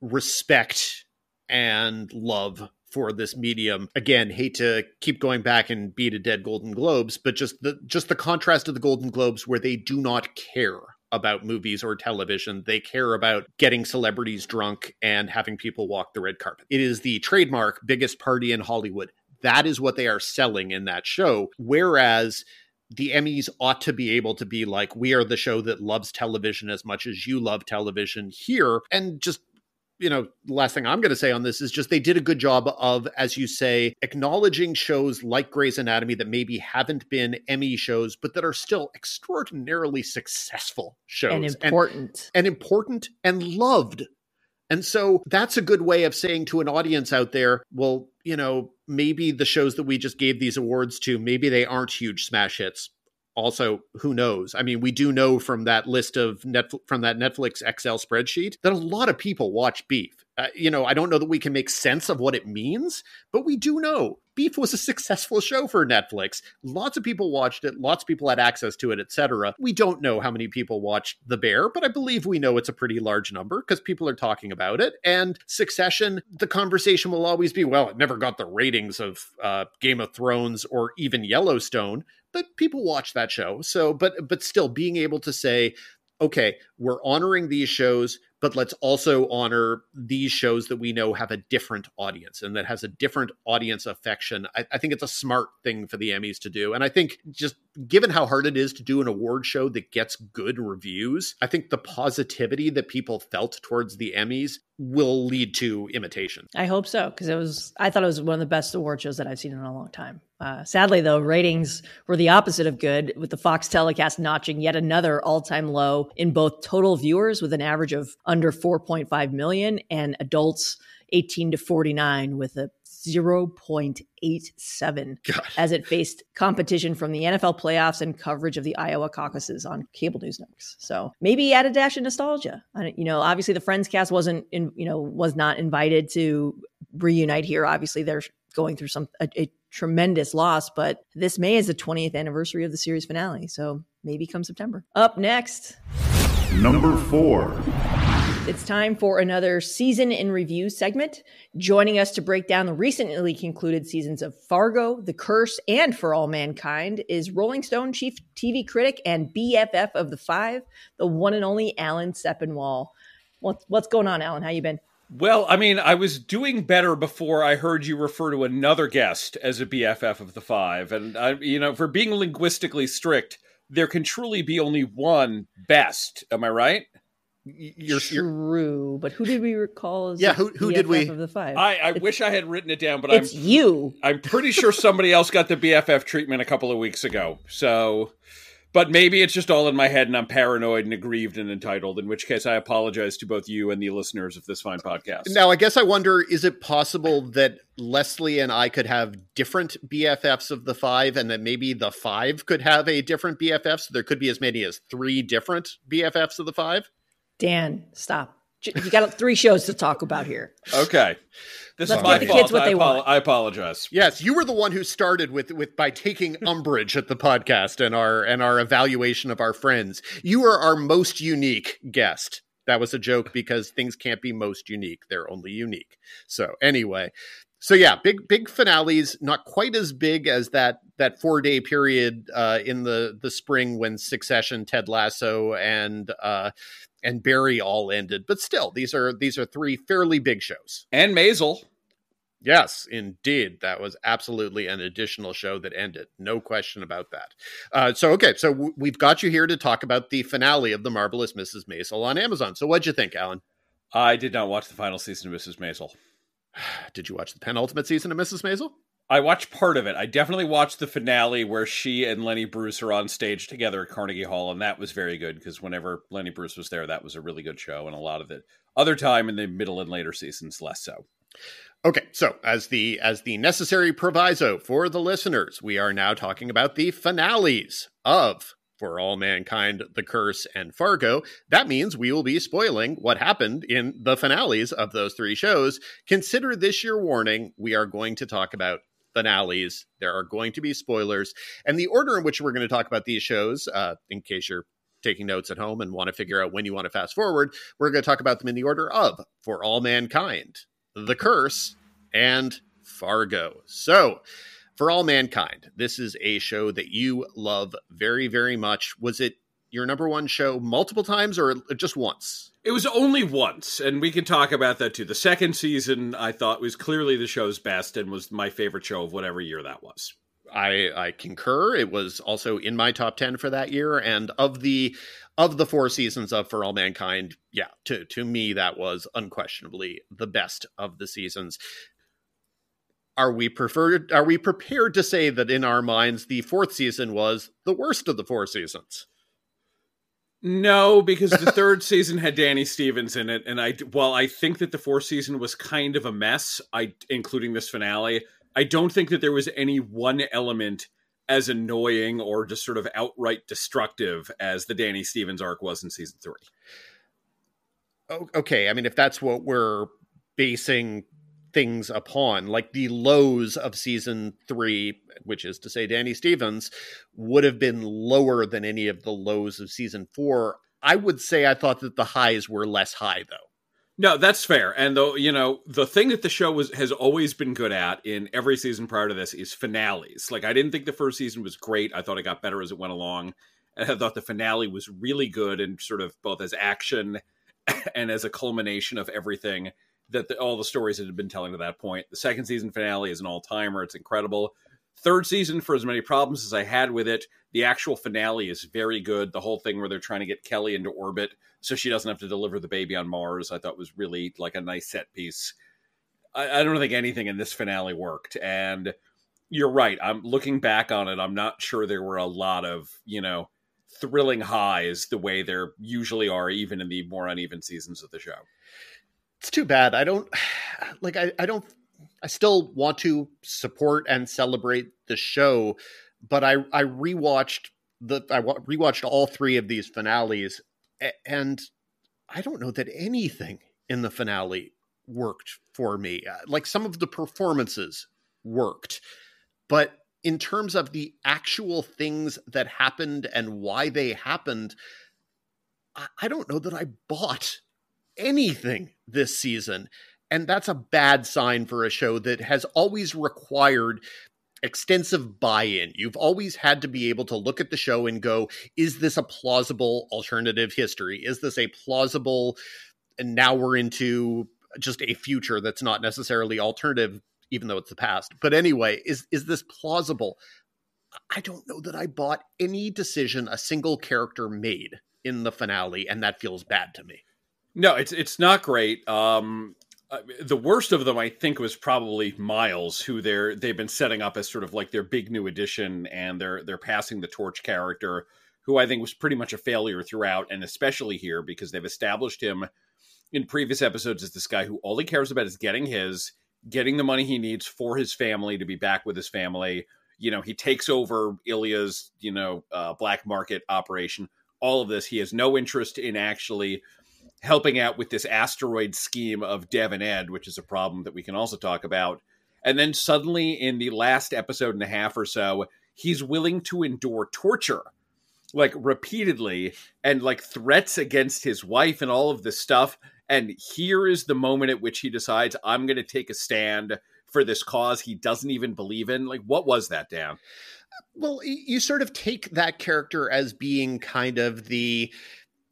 B: respect and love for this medium. Again, hate to keep going back and beat a dead Golden Globes, but just the just the contrast of the Golden Globes where they do not care about movies or television. They care about getting celebrities drunk and having people walk the red carpet. It is the trademark biggest party in Hollywood. That is what they are selling in that show. Whereas the Emmys ought to be able to be like, we are the show that loves television as much as you love television here. And just, you know, the last thing I'm going to say on this is just they did a good job of, as you say, acknowledging shows like Grey's Anatomy that maybe haven't been Emmy shows, but that are still extraordinarily successful shows
A: and important
B: and, and important and loved and so that's a good way of saying to an audience out there, well, you know, maybe the shows that we just gave these awards to, maybe they aren't huge smash hits. Also, who knows? I mean, we do know from that list of Netflix, from that Netflix Excel spreadsheet that a lot of people watch Beef. Uh, you know, I don't know that we can make sense of what it means, but we do know Beef was a successful show for Netflix. Lots of people watched it, lots of people had access to it, etc. We don't know how many people watched The Bear, but I believe we know it's a pretty large number because people are talking about it. And Succession, the conversation will always be, well, it never got the ratings of uh, Game of Thrones or even Yellowstone, but people watch that show. So, but but still being able to say, okay, we're honoring these shows, but let's also honor these shows that we know have a different audience and that has a different audience affection. I, I, think it's a smart thing for the Emmys to do. And I think just given how hard it is to do an award show that gets good reviews, I think the positivity that people felt towards the Emmys will lead to imitation.
A: I hope so because it was I thought it was one of the best award shows that I've seen in a long time. Uh, sadly, though, ratings were the opposite of good, with the Fox telecast notching yet another all-time low in both total viewers with an average of under 4.5 million and adults 18 to 49 with a 0.87
B: Gosh.
A: as it faced competition from the NFL playoffs and coverage of the Iowa caucuses on cable news networks. So maybe add a dash of nostalgia. you know, obviously the Friends cast wasn't in, you know, was not invited to reunite here. Obviously they're going through some a, a tremendous loss. But this May is the 20th anniversary of the series finale, so maybe come September. Up next.
D: Number four.
A: It's time for another season in review segment. Joining us to break down the recently concluded seasons of Fargo, The Curse, and For All Mankind is Rolling Stone chief TV critic and BFF of the five, the one and only Alan Sepinwall. What's what's going on, Alan? How you been?
E: Well, I mean, I was doing better before I heard you refer to another guest as a BFF of the five, and I, you know, for being linguistically strict, there can truly be only one best. Am I right?
A: You're, true, you're... but who did we recall as
B: yeah? Who who did we
A: of the five?
E: I, I wish I had written it down, but
A: it's
E: I'm
A: you.
E: I'm pretty sure somebody else got the BFF treatment a couple of weeks ago. So, but maybe it's just all in my head, and I'm paranoid and aggrieved and entitled. In which case, I apologize to both you and the listeners of this fine podcast.
B: Now, I guess I wonder: is it possible that Leslie and I could have different BFFs of the five, and that maybe the five could have a different BFF? So there could be as many as three different BFFs of the five.
A: Dan, stop. You got three shows to talk about here.
E: Okay. This
A: Let's
E: is my
A: the
E: fault.
A: kids what
E: I,
A: they
E: apo-
A: want.
E: I apologize.
B: Yes, you were the one who started with with by taking umbrage at the podcast and our and our evaluation of our friends. You are our most unique guest. That was a joke because things can't be most unique; they're only unique. So anyway, so yeah, big big finales, not quite as big as that that four day period uh, in the the spring when Succession, Ted Lasso, and uh, and Barry all ended. But still, these are these are three fairly big shows.
E: And Maisel.
B: Yes, indeed. That was absolutely an additional show that ended. No question about that. Uh, so, okay, so w- we've got you here to talk about the finale of The Marvelous Mrs. Maisel on Amazon. So, what'd you think, Alan?
E: I did not watch the final season of Mrs. Maisel.
B: Did you watch the penultimate season of Mrs. Maisel?
E: I watched part of it. I definitely watched the finale where she and Lenny Bruce are on stage together at Carnegie Hall, and that was very good because whenever Lenny Bruce was there, that was a really good show, and a lot of it other time in the middle and later seasons less so.
B: Okay, so as the as the necessary proviso for the listeners, we are now talking about the finales of For All Mankind, The Curse, and Fargo. That means we will be spoiling what happened in the finales of those three shows. Consider this your warning. We are going to talk about finales. There are going to be spoilers. And the order in which we're going to talk about these shows, uh, in case you're taking notes at home and want to figure out when you want to fast forward, we're going to talk about them in the order of For All Mankind, The Curse, and Fargo. So, For All Mankind, this is a show that you love very, very much. Was it your number one show multiple times or just once?
E: It was only once, and we can talk about that too. The second season, I thought, was clearly the show's best and was my favorite show of whatever year that was.
B: I, I concur. It was also in my top ten for that year, and of the of the four seasons of For All Mankind, yeah, to to me that was unquestionably the best of the seasons. Are we preferred? Are we prepared to say that in our minds the fourth season was the worst of the four seasons?
E: No, because the third season had Danny Stevens in it, and I while I think that the fourth season was kind of a mess, I including this finale, I don't think that there was any one element as annoying or just sort of outright destructive as the Danny Stevens arc was in season three.
B: Okay, I mean, if that's what we're basing things upon, like the lows of season three, which is to say Danny Stevens, would have been lower than any of the lows of season four. I would say I thought that the highs were less high, though.
E: No, that's fair. And though, you know, the thing that the show was has always been good at in every season prior to this is finales. Like I didn't think the first season was great. I thought it got better as it went along. And I thought the finale was really good and sort of both as action and as a culmination of everything that the, all the stories that had been telling to that point. The second season finale is an all timer. It's incredible. Third season, for as many problems as I had with it, the actual finale is very good. The whole thing where they're trying to get Kelly into orbit so she doesn't have to deliver the baby on Mars, I thought was really like a nice set piece. I, I don't think anything in this finale worked. And you're right. I'm looking back on it. I'm not sure there were a lot of, you know, thrilling highs the way there usually are, even in the more uneven seasons of the show
B: it's too bad. I don't like. I, I don't. I still want to support and celebrate the show, but I I rewatched the I rewatched all three of these finales, and I don't know that anything in the finale worked for me. Uh, like some of the performances worked. But in terms of the actual things that happened and why they happened, I don't know that I bought anything this season. And that's a bad sign for a show that has always required extensive buy in. You've always had to be able to look at the show and go, is this a plausible alternative history? Is this a plausible, and now we're into just a future that's not necessarily alternative, even though it's the past. But anyway, is is this plausible? I don't know that I bought any decision a single character made in the finale, and that feels bad to me.
E: No, it's it's not great. Um, uh, the worst of them, I think, was probably Miles, who they're they've been setting up as sort of like their big new addition, and they're they're passing the torch character, who I think was pretty much a failure throughout, and especially here because they've established him in previous episodes as this guy who all he cares about is getting his, getting the money he needs for his family to be back with his family. You know, he takes over Ilya's you know uh, black market operation. All of this, he has no interest in actually helping out with this asteroid scheme of Dev and Ed, which is a problem that we can also talk about. And then suddenly, in the last episode and a half or so, he's willing to endure torture, like repeatedly, and like threats against his wife and all of this stuff. And here is the moment at which he decides, I'm going to take a stand for this cause he doesn't even believe in. Like, what was that, Dan?
B: Well, you sort of take that character as being kind of the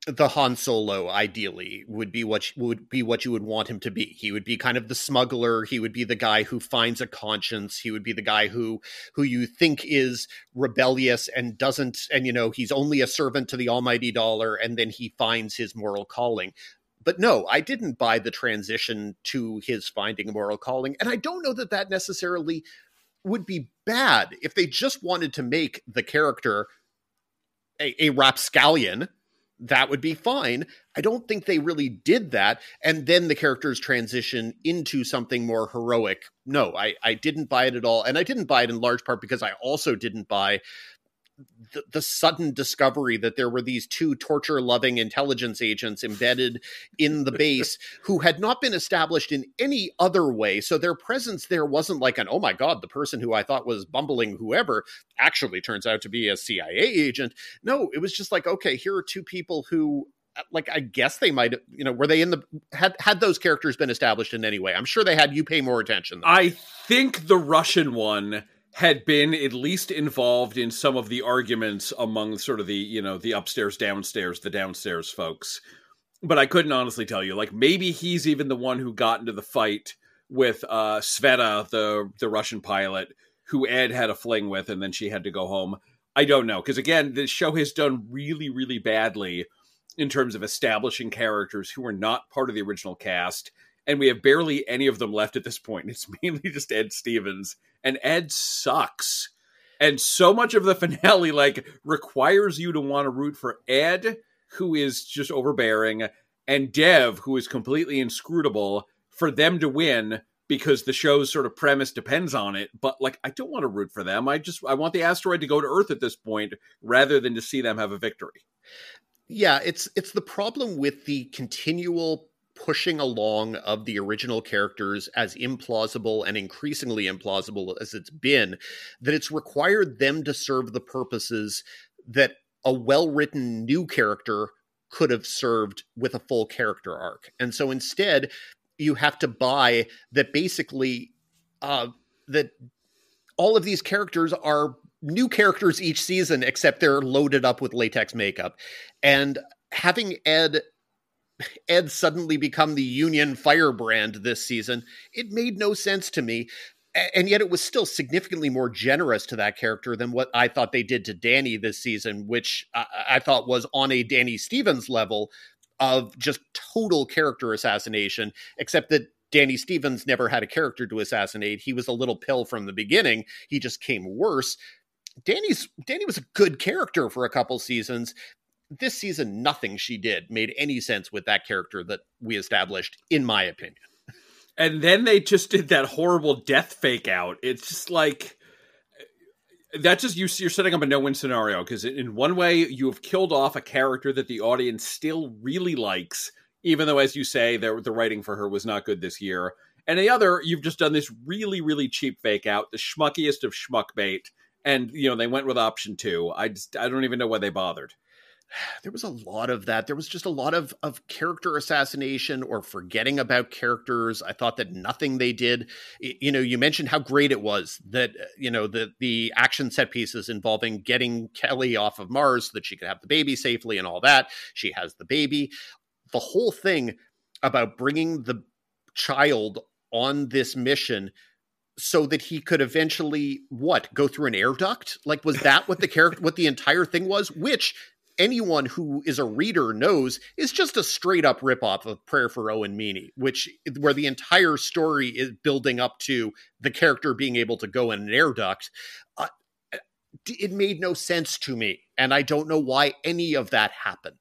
B: the Han Solo ideally would be what would be what you would want him to be. He would be kind of the smuggler. He would be the guy who finds a conscience. He would be the guy who who you think is rebellious and doesn't and you know he's only a servant to the almighty dollar and then he finds his moral calling. But no, I didn't buy the transition to his finding a moral calling and I don't know that that necessarily would be bad if they just wanted to make the character a, a rapscallion that would be fine. I don't think they really did that. And then the characters transition into something more heroic. No, I, I didn't buy it at all. And I didn't buy it in large part because I also didn't buy the, the, sudden discovery that there were these two torture loving intelligence agents embedded in the base who had not been established in any other way. So their presence there wasn't like an, oh my God, the person who I thought was bumbling whoever actually turns out to be a CIA agent. No, it was just like, okay, here are two people who uh, like I guess they might you know were they in the had had those characters been established in any way I'm sure they had you pay more attention
E: though. I think the Russian one had been at least involved in some of the arguments among sort of the you know the upstairs downstairs the downstairs folks. But i couldn't honestly tell you like maybe he's even the one who got into the fight with uh sveta the the russian pilot who ed had a fling with and then she had to go home. I don't know because again the show has done really really badly in terms of establishing characters who are not part of the original cast and we have barely any of them left at this point. It's mainly just Ed Stevens, and Ed sucks. And so much of the finale like requires you to want to root for Ed, who is just overbearing, and Dev, who is completely inscrutable, for them to win because the show's sort of premise depends on it. But like, I don't want to root for them. I just I want the asteroid to go to Earth at this point rather than to see them have a victory.
B: Yeah, it's it's the problem with the continual pushing along of the original characters as implausible and increasingly implausible as it's been that it's required them to serve the purposes that a well-written new character could have served with a full character arc. And so instead you have to buy that basically uh, that all of these characters are new characters each season except they're loaded up with latex makeup. And having ed Ed suddenly become the Union firebrand this season, it made no sense to me. And yet it was still significantly more generous to that character than what I thought they did to Danny this season, which I, I thought was on a Danny Stevens level of just total character assassination, except that Danny Stevens never had a character to assassinate. He was a little pill from the beginning. He just came worse. Danny's Danny was a good character for a couple seasons, this season, nothing she did made any sense with that character that we established, in my opinion.
E: And then they just did that horrible death fake out. It's just like that just you, you're setting up a no-win scenario because in one way you have killed off a character that the audience still really likes, even though, as you say, the, the writing for her was not good this year. and the other you've just done this really really cheap fake out, the schmuckiest of schmuck bait, and you know they went with option two. I just I don't even know why they bothered
B: there was a lot of that. There was just a lot of of character assassination or forgetting about characters. I thought that nothing they did, you know, you mentioned how great it was that uh, you know the the action set pieces involving getting Kelly off of Mars so that she could have the baby safely and all that. She has the baby. The whole thing about bringing the child on this mission so that he could eventually what go through an air duct like was that what the character what the entire thing was which anyone who is a reader knows is just a straight up ripoff of Prayer for Owen Meany, which where the entire story is building up to the character being able to go in an air duct. Uh, it made no sense to me, and I don't know why any of that happened.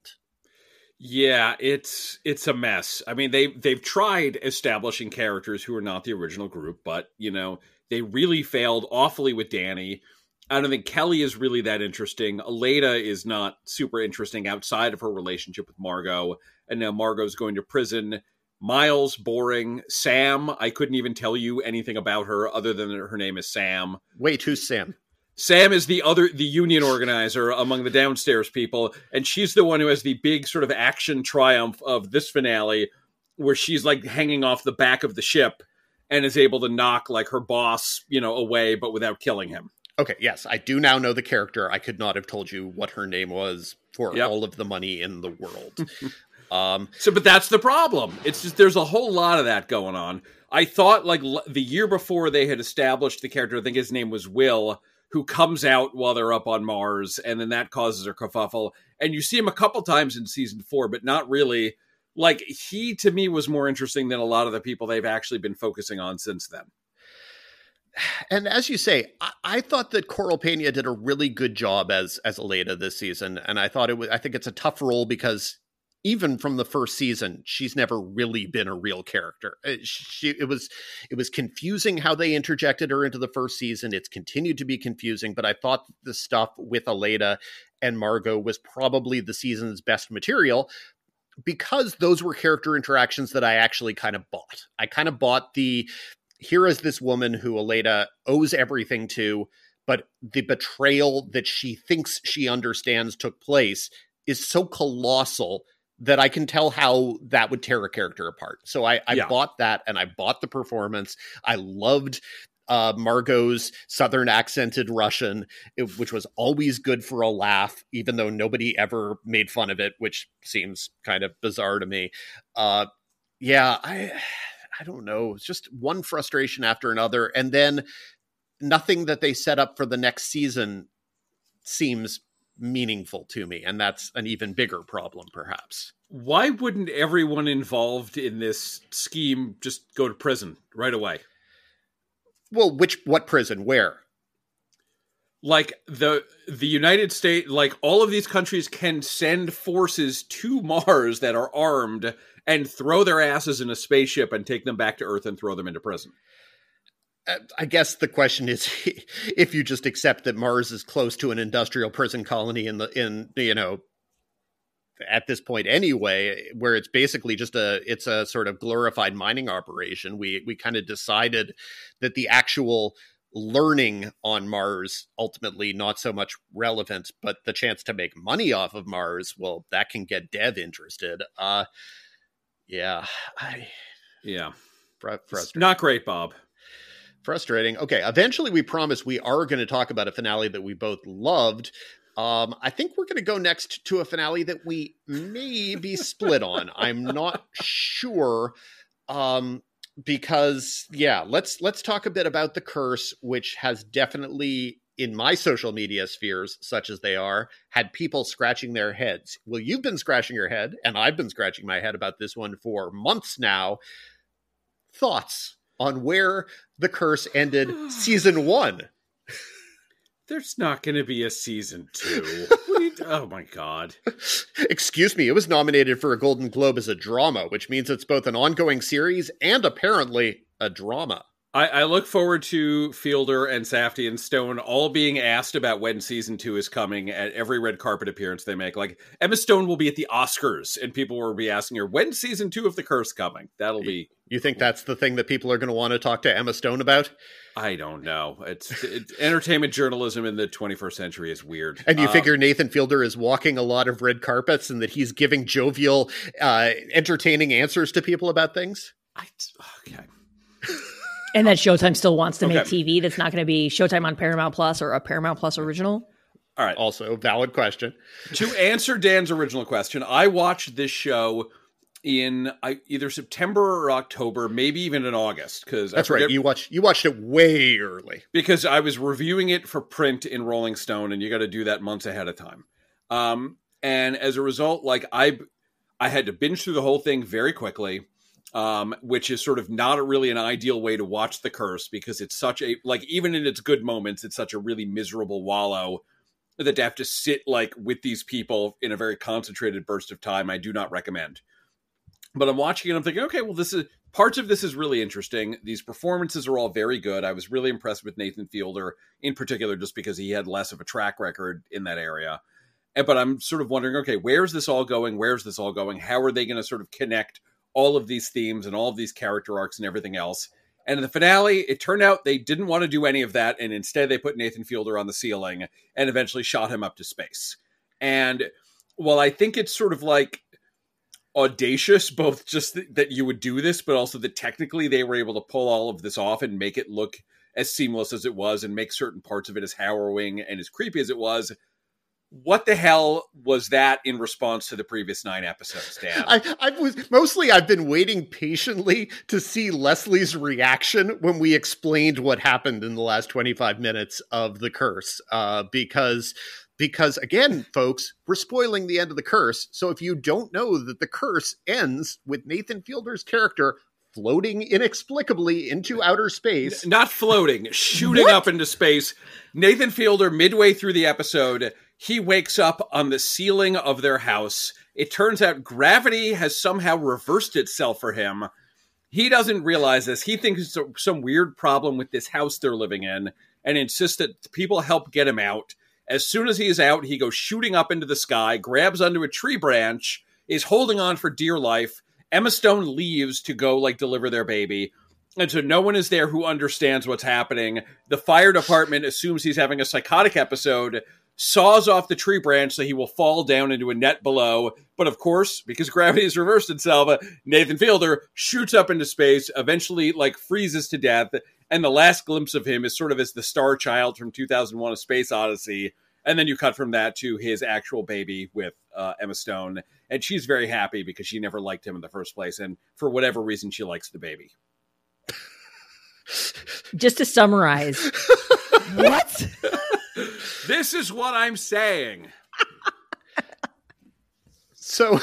E: Yeah, it's it's a mess. I mean, they they've tried establishing characters who are not the original group, but you know they really failed awfully with Danny I don't think Kelly is really that interesting. Aleida is not super interesting outside of her relationship with Margot. And now Margot's going to prison. Miles, boring. Sam, I couldn't even tell you anything about her other than that her name is Sam.
B: Wait, who's Sam?
E: Sam is the other the union organizer among the downstairs people, and she's the one who has the big sort of action triumph of this finale, where she's like hanging off the back of the ship and is able to knock like her boss, you know, away, but without killing him.
B: Okay, yes, I do now know the character. I could not have told you what her name was for yep. all of the money in the world.
E: um, so, but that's the problem. It's just there's a whole lot of that going on. I thought like l- the year before they had established the character. I think his name was Will, who comes out while they're up on Mars, and then that causes a kerfuffle. And you see him a couple times in season four, but not really. Like he to me was more interesting than a lot of the people they've actually been focusing on since then
B: and as you say, I, I, thought that Coral Pena did a really good job as as Aleida this season, and I thought it was. I think it's a tough role because even from the first season, she's never really been a real character. Uh, she, it was it was confusing how they interjected her into the first season. It's continued to be confusing, but I thought the stuff with Aleida and Margot was probably the season's best material because those were character interactions that I actually kind of bought. I kind of bought the here is this woman who Aleida owes everything to, but the betrayal that she thinks she understands took place is so colossal that I can tell how that would tear a character apart. So I, I yeah. bought that and I bought the performance. I loved uh, Margot's southern accented Russian, it, which was always good for a laugh, even though nobody ever made fun of it, which seems kind of bizarre to me. Uh, yeah, I I don't know, it's just one frustration after another. And then nothing that they set up for the next season seems meaningful to me. And that's an even bigger problem, perhaps.
E: Why wouldn't everyone involved in this scheme just go to prison right away?
B: Well, which what prison? Where?
E: Like the the United States like all of these countries can send forces to Mars that are armed and throw their asses in a spaceship and take them back to Earth and throw them into prison.
B: Uh, I guess the question is if you just accept that Mars is close to an industrial prison colony in the in you know at this point anyway where it's basically just a it's a sort of glorified mining operation we we kind of decided that the actual learning on Mars ultimately not so much relevant but the chance to make money off of Mars well that can get dev interested uh yeah, I
E: yeah,
B: fr- frustrating.
E: Not great, Bob.
B: Frustrating. Okay, eventually we promise we are going to talk about a finale that we both loved. Um, I think we're going to go next to a finale that we may be split on. I'm not sure. Um, because yeah, let's let's talk a bit about the curse, which has definitely in my social media spheres, such as they are, had people scratching their heads. Well, you've been scratching your head, and I've been scratching my head about this one for months now. Thoughts on where the curse ended season one?
E: There's not going to be a season two. oh my god!
B: Excuse me. It was nominated for a Golden Globe as a drama, which means it's both an ongoing series and apparently a drama.
E: I, I look forward to Fielder and Safdie and Stone all being asked about when season two is coming at every red carpet appearance they make. Like Emma Stone will be at the Oscars, and people will be asking her when season two of The Curse coming. That'll be.
B: You think that's the thing that people are going to want to talk to Emma Stone about?
E: I don't know. It's, it's entertainment journalism in the 21st century is weird.
B: And you
E: Um,
B: figure Nathan Fielder is walking a lot of red carpets and that he's giving jovial, uh, entertaining answers to people about things?
E: I, okay.
A: And that Showtime still wants to make TV that's not going to be Showtime on Paramount Plus or a Paramount Plus original.
E: All right.
B: Also, valid question.
E: to answer Dan's original question, I watched this show in either September or October, maybe even in August, because
B: That's right. You watched you watched it way early.
E: because I was reviewing it for print in Rolling Stone, and you got to do that months ahead of time. Um, and as a result, like I, I had to binge through the whole thing very quickly, um, which is sort of not really an ideal way to watch The Curse because it's such a like even in its good moments, it's such a really miserable wallow that to have to sit like with these people in a very concentrated burst of time. I do not recommend. But I'm watching it. I'm thinking, okay, well, this is parts of this is really interesting. These performances are all very good. I was really impressed with Nathan Fielder in particular, just because he had less of a track record in that area. But I'm sort of wondering, okay, where's this all going? Where's this all going? How are they going to sort of connect all of these themes and all of these character arcs and everything else? And in the finale, it turned out they didn't want to do any of that, and instead they put Nathan Fielder on the ceiling and eventually shot him up to space. And while I think it's sort of like audacious, both just th- that you would do this, but also that technically they were able to pull all of this off and make it look as seamless as it was and make certain parts of it as harrowing and as creepy as it was. What the hell was that in response to the previous nine episodes, Dan?
B: I, I was mostly I've been waiting patiently to see Leslie's reaction when we explained what happened in the last 25 minutes of the curse. Uh, because because again, folks, we're spoiling the end of the curse. So if you don't know that the curse ends with Nathan Fielder's character floating inexplicably into outer space.
E: Not floating, shooting up into space. Nathan Fielder, midway through the episode, he wakes up on the ceiling of their house. It turns out gravity has somehow reversed itself for him. He doesn't realize this. He thinks it's some weird problem with this house they're living in and insists that people help get him out. As soon as he is out, he goes shooting up into the sky, grabs onto a tree branch, is holding on for dear life. Emma Stone leaves to go like deliver their baby. And so no one is there who understands what's happening. The fire department assumes he's having a psychotic episode, saws off the tree branch so he will fall down into a net below. But of course, because gravity has reversed itself, Nathan Fielder shoots up into space, eventually like freezes to death. And the last glimpse of him is sort of as the star child from 2001 A Space Odyssey. And then you cut from that to his actual baby with uh, Emma Stone. And she's very happy because she never liked him in the first place. And for whatever reason, she likes the baby.
A: Just to summarize, what?
E: This is what I'm saying.
B: So,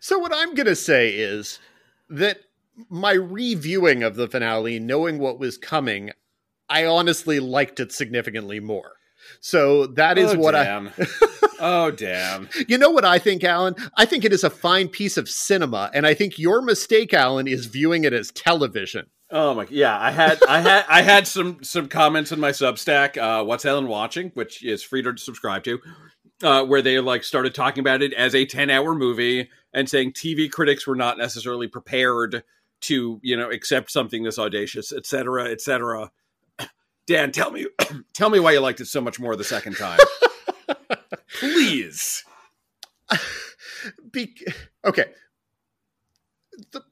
B: so what I'm going to say is that my reviewing of the finale, knowing what was coming, I honestly liked it significantly more. So that is
E: oh,
B: what
E: damn. oh, damn.
B: You know what I think, Alan? I think it is a fine piece of cinema, and I think your mistake, Alan, is viewing it as television.
E: Oh my yeah, I had I had I had some some comments in my Substack, uh What's Alan Watching, which is free to subscribe to, uh, where they like started talking about it as a 10-hour movie and saying TV critics were not necessarily prepared to, you know, accept something this audacious, et cetera, et cetera. Dan, tell me tell me why you liked it so much more the second time. Please.
B: Be- okay. The,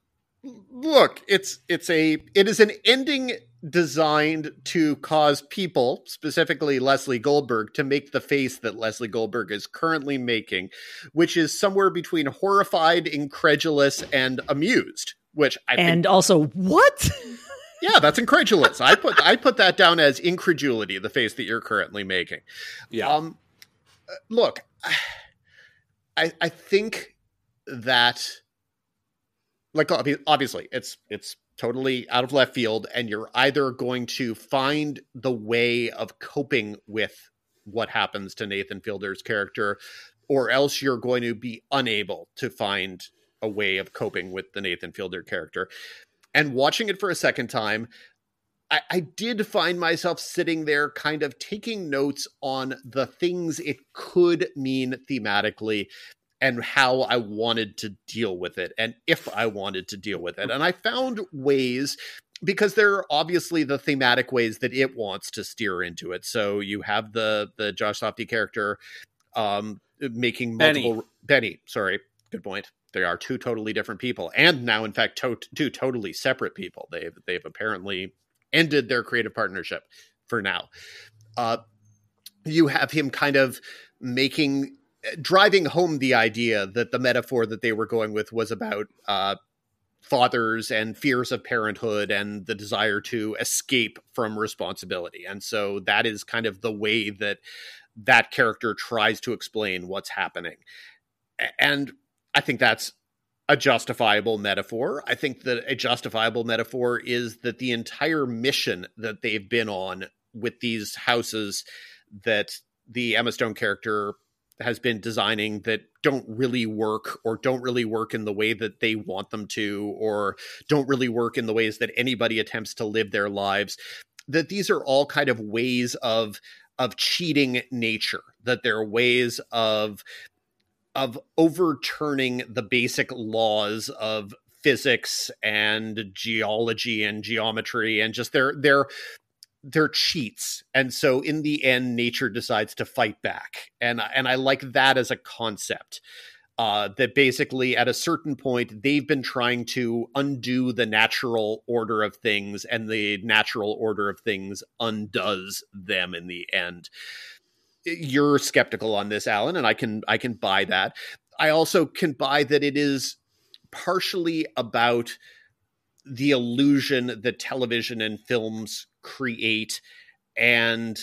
B: look, it's it's a it is an ending designed to cause people, specifically Leslie Goldberg, to make the face that Leslie Goldberg is currently making, which is somewhere between horrified, incredulous, and amused. Which I think
A: and also, what?
B: yeah, that's incredulous. I put I put that down as incredulity, the face that you're currently making.
E: Yeah.
B: Um, look, I I think that like obvi- obviously it's it's totally out of left field, and you're either going to find the way of coping with what happens to Nathan Fielder's character, or else you're going to be unable to find a way of coping with the Nathan Fielder character. And watching it for a second time, I, I did find myself sitting there kind of taking notes on the things it could mean thematically and how I wanted to deal with it and if I wanted to deal with it. And I found ways because there are obviously the thematic ways that it wants to steer into it. So you have the the Josh Safdie character um making multiple Benny, Benny sorry, good point. They are two totally different people, and now, in fact, to- two totally separate people. They've they've apparently ended their creative partnership for now. Uh, you have him kind of making driving home the idea that the metaphor that they were going with was about uh, fathers and fears of parenthood and the desire to escape from responsibility. And so that is kind of the way that that character tries to explain what's happening. And I think that's a justifiable metaphor. I think that a justifiable metaphor is that the entire mission that they've been on with these houses that the Emma Stone character has been designing that don't really work or don't really work in the way that they want them to or don't really work in the ways that anybody attempts to live their lives that these are all kind of ways of of cheating nature that they're ways of of overturning the basic laws of physics and geology and geometry and just their their they're cheats. And so in the end nature decides to fight back. And and i like that as a concept uh, that basically at a certain point they've been trying to undo the natural order of things and the natural order of things undoes them in the end. You're skeptical on this, Alan, and I can I can buy that. I also can buy that it is partially about the illusion that television and films create and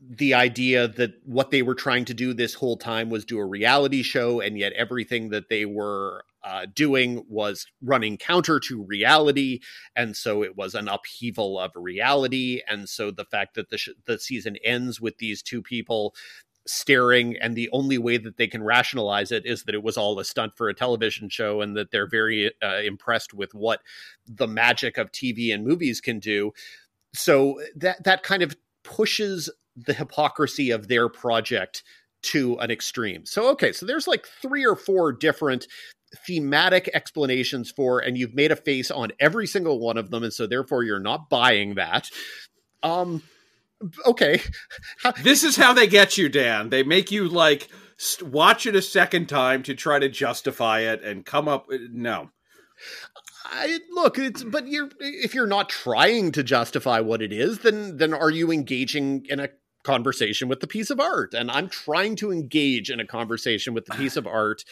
B: the idea that what they were trying to do this whole time was do a reality show and yet everything that they were uh, doing was running counter to reality, and so it was an upheaval of reality. And so the fact that the sh- the season ends with these two people staring and the only way that they can rationalize it is that it was all a stunt for a television show and that they're very uh, impressed with what the magic of TV and movies can do so that that kind of pushes the hypocrisy of their project to an extreme. So okay, so there's like three or four different thematic explanations for and you've made a face on every single one of them and so therefore you're not buying that um okay.
E: This is how they get you dan. They make you like watch it a second time to try to justify it and come up uh, no.
B: I, look, it's but you're if you're not trying to justify what it is, then then are you engaging in a conversation with the piece of art? And I'm trying to engage in a conversation with the piece of art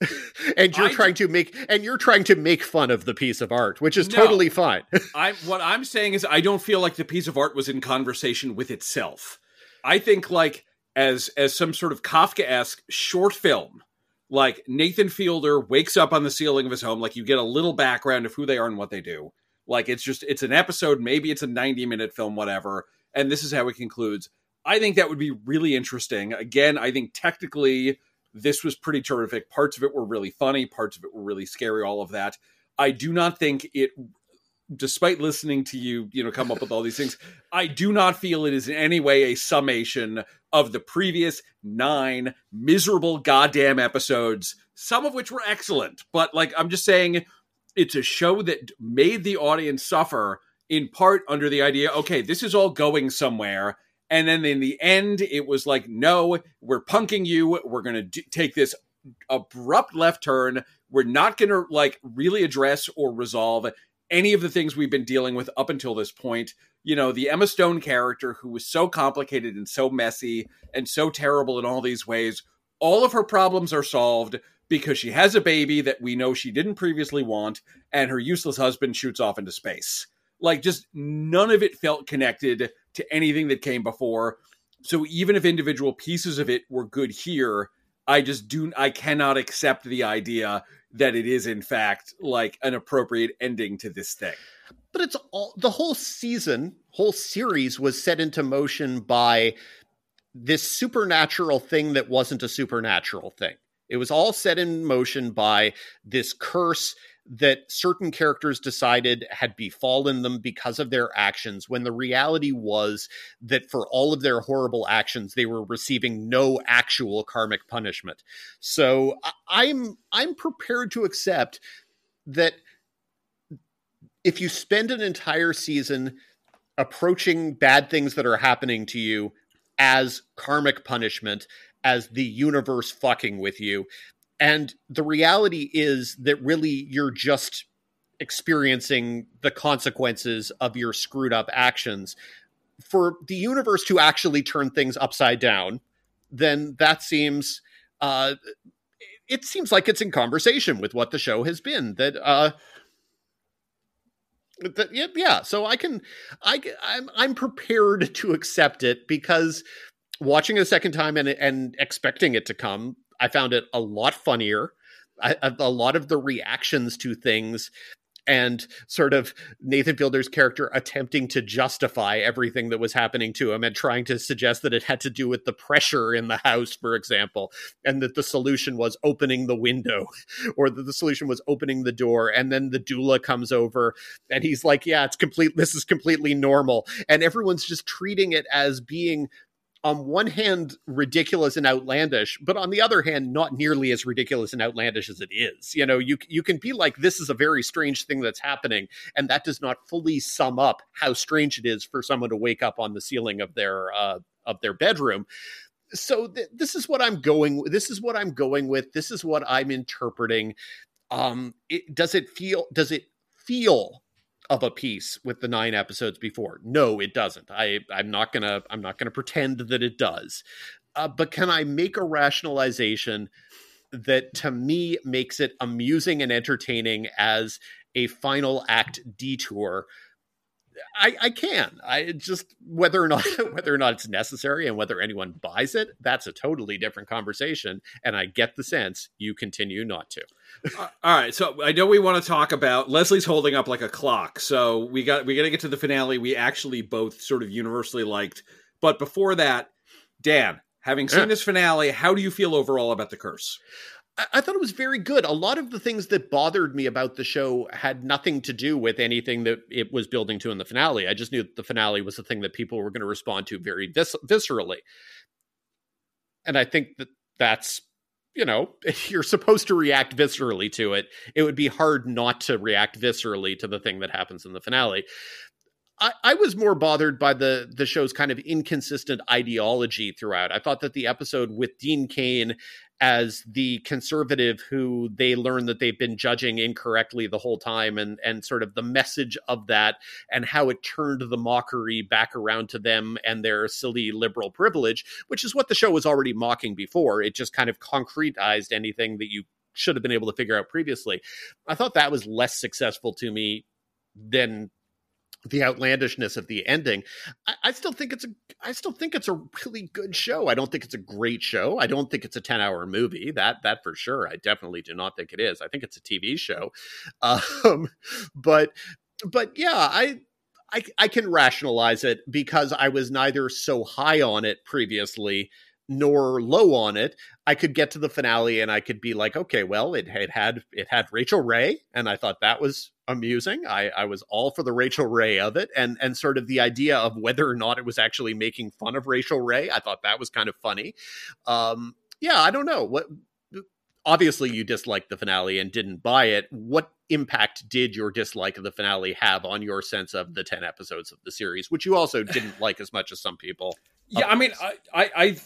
B: and you're I, trying to make and you're trying to make fun of the piece of art, which is no, totally fine.
E: I what I'm saying is I don't feel like the piece of art was in conversation with itself. I think like as as some sort of Kafka-esque short film, like Nathan Fielder wakes up on the ceiling of his home, like you get a little background of who they are and what they do. Like it's just it's an episode, maybe it's a 90 minute film, whatever, and this is how it concludes. I think that would be really interesting. Again, I think technically this was pretty terrific. Parts of it were really funny, parts of it were really scary, all of that. I do not think it despite listening to you, you know, come up with all these things, I do not feel it is in any way a summation of the previous nine miserable goddamn episodes, some of which were excellent. But like I'm just saying it's a show that made the audience suffer in part under the idea, okay, this is all going somewhere and then in the end, it was like, no, we're punking you. We're going to d- take this abrupt left turn. We're not going to like really address or resolve any of the things we've been dealing with up until this point. You know, the Emma Stone character who was so complicated and so messy and so terrible in all these ways, all of her problems are solved because she has a baby that we know she didn't previously want and her useless husband shoots off into space. Like, just none of it felt connected to anything that came before. So even if individual pieces of it were good here, I just do I cannot accept the idea that it is in fact like an appropriate ending to this thing.
B: But it's all the whole season, whole series was set into motion by this supernatural thing that wasn't a supernatural thing. It was all set in motion by this curse that certain characters decided had befallen them because of their actions, when the reality was that for all of their horrible actions, they were receiving no actual karmic punishment. So I'm I'm prepared to accept that if you spend an entire season approaching bad things that are happening to you as karmic punishment, as the universe fucking with you. And the reality is that really you're just experiencing the consequences of your screwed up actions. For the universe to actually turn things upside down, then that seems uh, it seems like it's in conversation with what the show has been. That uh, that, yeah, so I can, I, I'm, I'm prepared to accept it because watching it a second time and and expecting it to come, I found it a lot funnier. I, a lot of the reactions to things and sort of Nathan Fielder's character attempting to justify everything that was happening to him and trying to suggest that it had to do with the pressure in the house, for example, and that the solution was opening the window or that the solution was opening the door. And then the doula comes over and he's like, Yeah, it's complete. This is completely normal. And everyone's just treating it as being on one hand ridiculous and outlandish but on the other hand not nearly as ridiculous and outlandish as it is. You know you you can be like this is a very strange thing that's happening and that does not fully sum up how strange it is for someone to wake up on the ceiling of their uh, of their bedroom. So th- this is what i'm going this is what i'm going with this is what i'm interpreting. Um it, does it feel does it feel of a piece with the nine episodes before. No, it doesn't. I I'm not gonna I'm not gonna pretend that it does. Uh, but can I make a rationalization that to me makes it amusing and entertaining as a final act detour I, I can. I just whether or not whether or not it's necessary and whether anyone buys it, that's a totally different conversation. And I get the sense you continue not to.
E: Uh, all right, so I know we want to talk about Leslie's holding up like a clock. So we got we got to get to the finale. We actually both sort of universally liked, but before that, Dan, having seen yeah. this finale, how do you feel overall about the curse?
B: I thought it was very good. A lot of the things that bothered me about the show had nothing to do with anything that it was building to in the finale. I just knew that the finale was the thing that people were going to respond to very vis- viscerally. And I think that that's, you know, you're supposed to react viscerally to it, it would be hard not to react viscerally to the thing that happens in the finale. I, was more bothered by the the show's kind of inconsistent ideology throughout. I thought that the episode with Dean Cain as the conservative who they learn that they've been judging incorrectly the whole time and and sort of the message of that and how it turned the mockery back around to them and their silly liberal privilege which is what the show was already mocking before. It just kind of concretized anything that you should have been able to figure out previously. I thought that was less successful to me than the outlandishness of the ending. I, I, still think it's a I still think it's a really good show. I don't think it's a great show. I don't think it's a 10 hour movie. That that for sure. I definitely do not think it is. I think it's a TV show. Um, but but yeah, I I, I can rationalize it because I was neither so high on it previously nor low on it. I could get to the finale and I could be like, okay, well, it, it had it had Rachael Ray, and I thought that was amusing. I, I was all for the Rachael Ray of it, and and sort of the idea of whether or not it was actually making fun of Rachael Ray. I thought that was kind of funny. Um, yeah, I don't know what. Obviously, you disliked the finale and didn't buy it. What impact did your dislike of the finale have on your sense of the ten episodes of the series, which you also didn't like as much as some people?
E: Yeah, I mean, I, I, I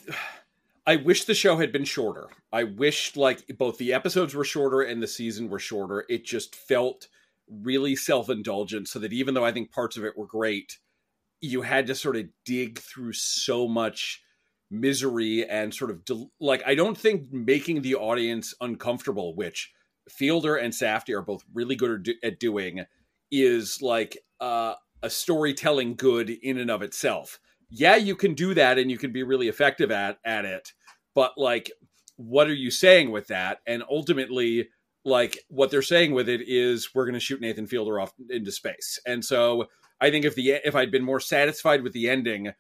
E: I wish the show had been shorter. I wish like both the episodes were shorter and the season were shorter. It just felt really self-indulgent so that even though I think parts of it were great, you had to sort of dig through so much misery and sort of del- like I don't think making the audience uncomfortable, which Fielder and Safdie are both really good at, at doing, is like uh, a storytelling good in and of itself. Yeah, you can do that and you can be really effective at at it, but like what are you saying with that? And ultimately like what they're saying with it is we're going to shoot Nathan Fielder off into space. And so I think if the if I'd been more satisfied with the ending,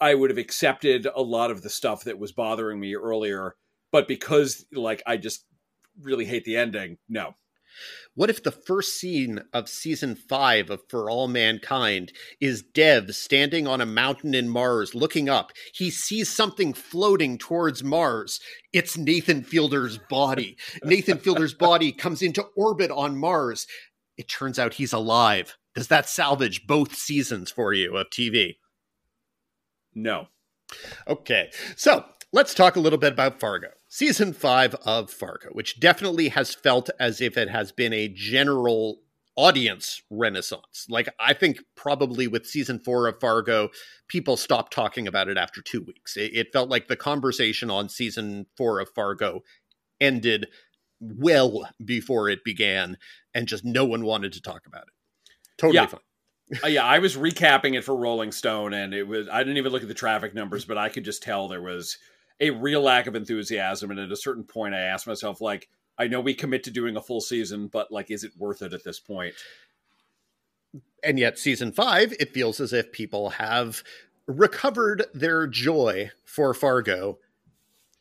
E: I would have accepted a lot of the stuff that was bothering me earlier. But because like I just really hate the ending, no.
B: What if the first scene of season five of For All Mankind is Dev standing on a mountain in Mars looking up? He sees something floating towards Mars. It's Nathan Fielder's body. Nathan Fielder's body comes into orbit on Mars. It turns out he's alive. Does that salvage both seasons for you of TV?
E: No.
B: Okay. So let's talk a little bit about Fargo. Season five of Fargo, which definitely has felt as if it has been a general audience renaissance. Like, I think probably with season four of Fargo, people stopped talking about it after two weeks. It, it felt like the conversation on season four of Fargo ended well before it began, and just no one wanted to talk about it. Totally
E: Yeah.
B: fine.
E: Uh, yeah, I was recapping it for Rolling Stone, and it was I didn't even look at the traffic numbers, but I could just tell there was a real lack of enthusiasm. And at a certain point, I asked myself, like, I know we commit to doing a full season, but like, is it worth it at this point?
B: and yet season five it feels as if people have recovered their joy for fargo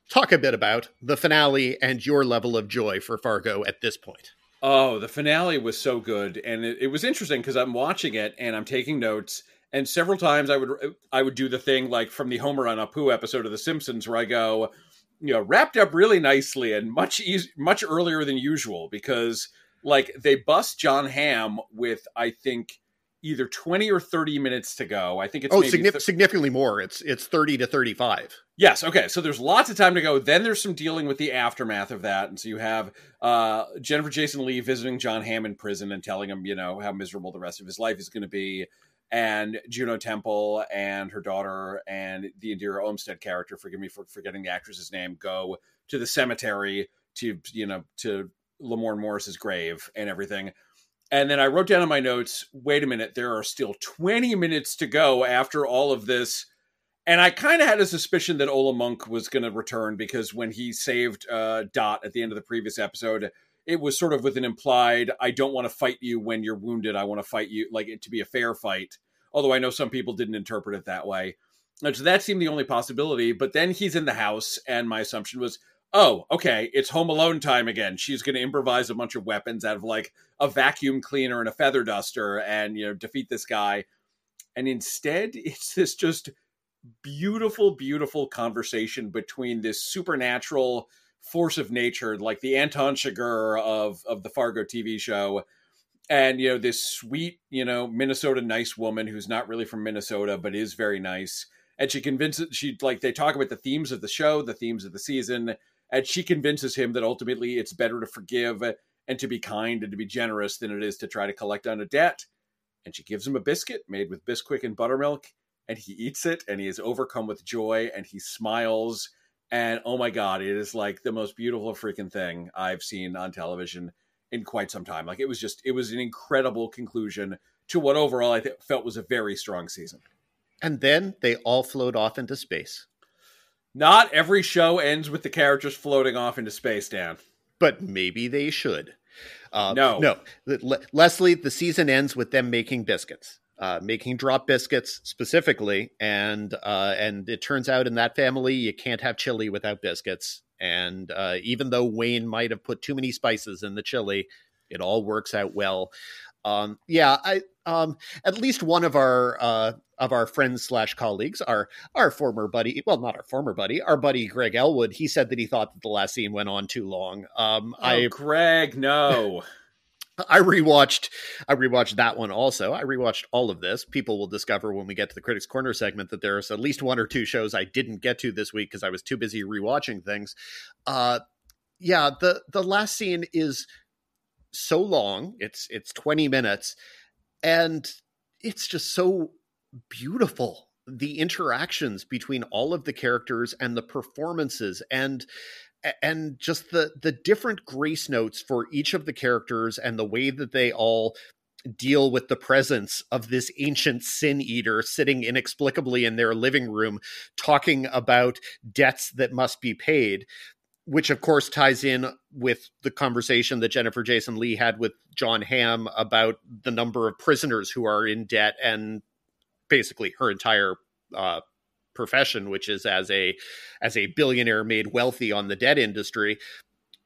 B: talk a bit about the finale and your level of joy for fargo at this point
E: Oh, the finale was so good, and it, it was interesting because I'm watching it and I'm taking notes. And several times I would I would do the thing like from the Homer on Apu episode of The Simpsons where I go, you know, wrapped up really nicely and much much earlier than usual because like they bust Jon Hamm with I think either 20 or 30 minutes to go. I think it's
B: oh
E: maybe
B: signif-
E: th-
B: significantly more it's it's 30 to 35
E: Yes. Okay. So there's lots of time to go. Then there's some dealing with the aftermath of that, and so you have uh, Jennifer Jason Lee visiting Jon Hamm in prison and telling him, you know, how miserable the rest of his life is going to be, and Juno Temple and her daughter and the Indira Olmstead character, forgive me for forgetting the actress's name, go to the cemetery to you know to Lamorne Morris's grave and everything. And then I wrote down in my notes, wait a minute, there are still 20 minutes to go after all of this. And I kind of had a suspicion that Ole Munch was going to return because when he saved uh, Dot at the end of the previous episode, it was sort of with an implied, I don't want to fight you when you're wounded. I want to fight you, like it to be a fair fight. Although I know some people didn't interpret it that way. So that seemed the only possibility. But then he's in the house, and my assumption was, oh, okay, it's Home Alone time again. She's going to improvise a bunch of weapons out of like a vacuum cleaner and a feather duster and, you know, defeat this guy. And instead, it's this just beautiful, beautiful conversation between this supernatural force of nature, like the Anton Chigurh of of the Fargo TV show, and you know this sweet, you know, Minnesota nice woman who's not really from Minnesota but is very nice. And she convinces she like they talk about the themes of the show, the themes of the season, and she convinces him that ultimately it's better to forgive and to be kind and to be generous than it is to try to collect on a debt. And she gives him a biscuit made with Bisquick and buttermilk, and he eats it and he is overcome with joy and he smiles and oh my god it is like the most beautiful freaking thing i've seen on television in quite some time. Like it was just it was an incredible conclusion to what overall i th- felt was a very strong season.
B: And then they all float off into space.
E: Not every show ends with the characters floating off into space dan.
B: But maybe they should. Uh,
E: No.
B: no. Le- leslie the season ends with them making biscuits uh, making drop biscuits specifically, and uh, and it turns out in that family you can't have chili without biscuits. And uh, even though Wayne might have put too many spices in the chili, it all works out well. Um, yeah, I um, at least one of our uh, of our friends slash colleagues, our our former buddy, well, not our former buddy, our buddy Greg Ellwood, he said that he thought that the last scene went on too long. Um,
E: oh,
B: I
E: greg no
B: I rewatched I rewatched that one also. I rewatched all of this. People will discover when we get to the Critics Corner segment that there's at least one or two shows I didn't get to this week because I was too busy rewatching things. Uh yeah, the the last scene is so long. It's it's 20 minutes and it's just so beautiful. The interactions between all of the characters and the performances and and just the the different grace notes for each of the characters and the way that they all deal with the presence of this ancient sin eater sitting inexplicably in their living room talking about debts that must be paid which of course ties in with the conversation that Jennifer Jason Lee had with Jon Hamm about the number of prisoners who are in debt and basically her entire uh, profession, which is as a as a billionaire made wealthy on the debt industry.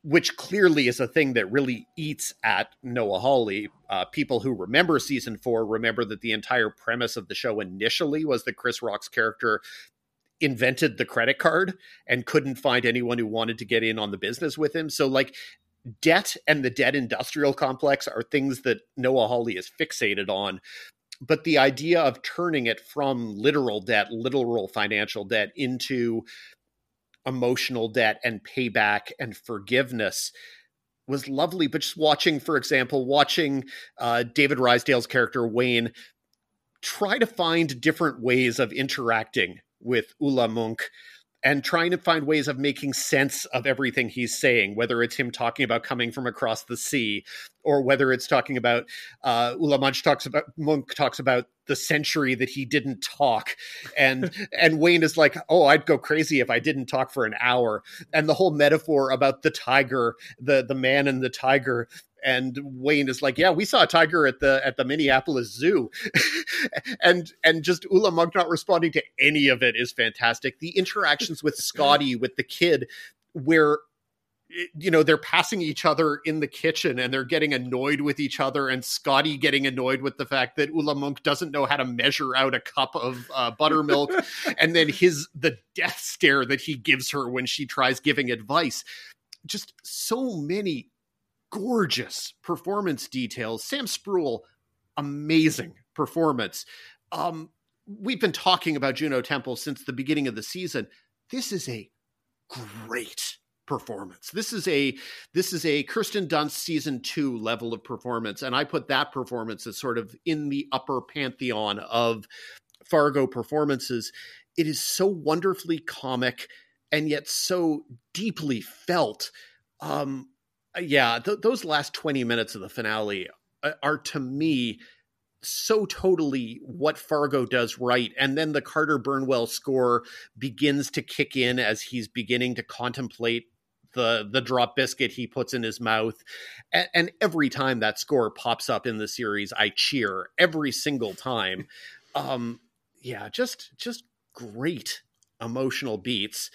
B: which clearly is a thing that really eats at Noah Hawley. Uh, people who remember season four remember that the entire premise of the show initially was that Chris Rock's character invented the credit card and couldn't find anyone who wanted to get in on the business with him. So, like, debt and the debt industrial complex are things that Noah Hawley is fixated on. But the idea of turning it from literal debt, literal financial debt, into emotional debt and payback and forgiveness was lovely. But just watching, for example, watching uh, David Rysdahl's character Wayne try to find different ways of interacting with Ole Munch and trying to find ways of making sense of everything he's saying, whether it's him talking about coming from across the sea, or whether it's talking about uh, Munch talks about Monk talks about the century that he didn't talk, and and Wayne is like, oh, I'd go crazy if I didn't talk for an hour, and the whole metaphor about the tiger, the the man and the tiger, and Wayne is like, "Yeah, we saw a tiger at the at the Minneapolis Zoo," and and just Ole Munch not responding to any of it is fantastic. The interactions with Scotty with the kid, where you know they're passing each other in the kitchen and they're getting annoyed with each other and scotty getting annoyed with the fact that ole munch doesn't know how to measure out a cup of uh, buttermilk. And then his the death stare that he gives her when she tries giving advice. Just so many gorgeous performance details. Sam Spruell, amazing performance. Um, we've been talking about Juno Temple since the beginning of the season. This is a great performance. This is a this is a Kirsten Dunst season two level of performance, and I put that performance as sort of in the upper pantheon of Fargo performances. It is so wonderfully comic and yet so deeply felt. Um, yeah, th- those last 20 minutes of the finale uh, are to me so totally what Fargo does right. And then the Carter Burwell score begins to kick in as he's beginning to contemplate the the drop biscuit he puts in his mouth. And, and every time that score pops up in the series, I cheer every single time. um, yeah, just just great emotional beats.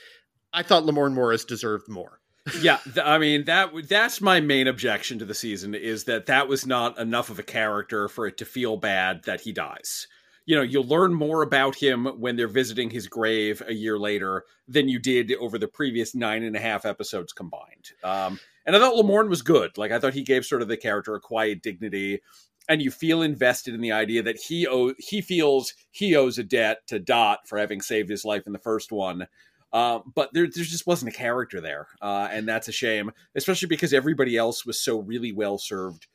B: I thought Lamorne Morris deserved more
E: yeah, th- I mean that that's my main objection to the season is that that was not enough of a character for it to feel bad that he dies. You know, you'll learn more about him when they're visiting his grave a year later than you did over the previous nine and a half episodes combined. Um, and I thought Lamorne was good. Like I thought he gave sort of the character a quiet dignity, and you feel invested in the idea that he owe, he feels he owes a debt to Dot for having saved his life in the first one uh, but there, there just wasn't a character there, uh, and that's a shame, especially because everybody else was so really well served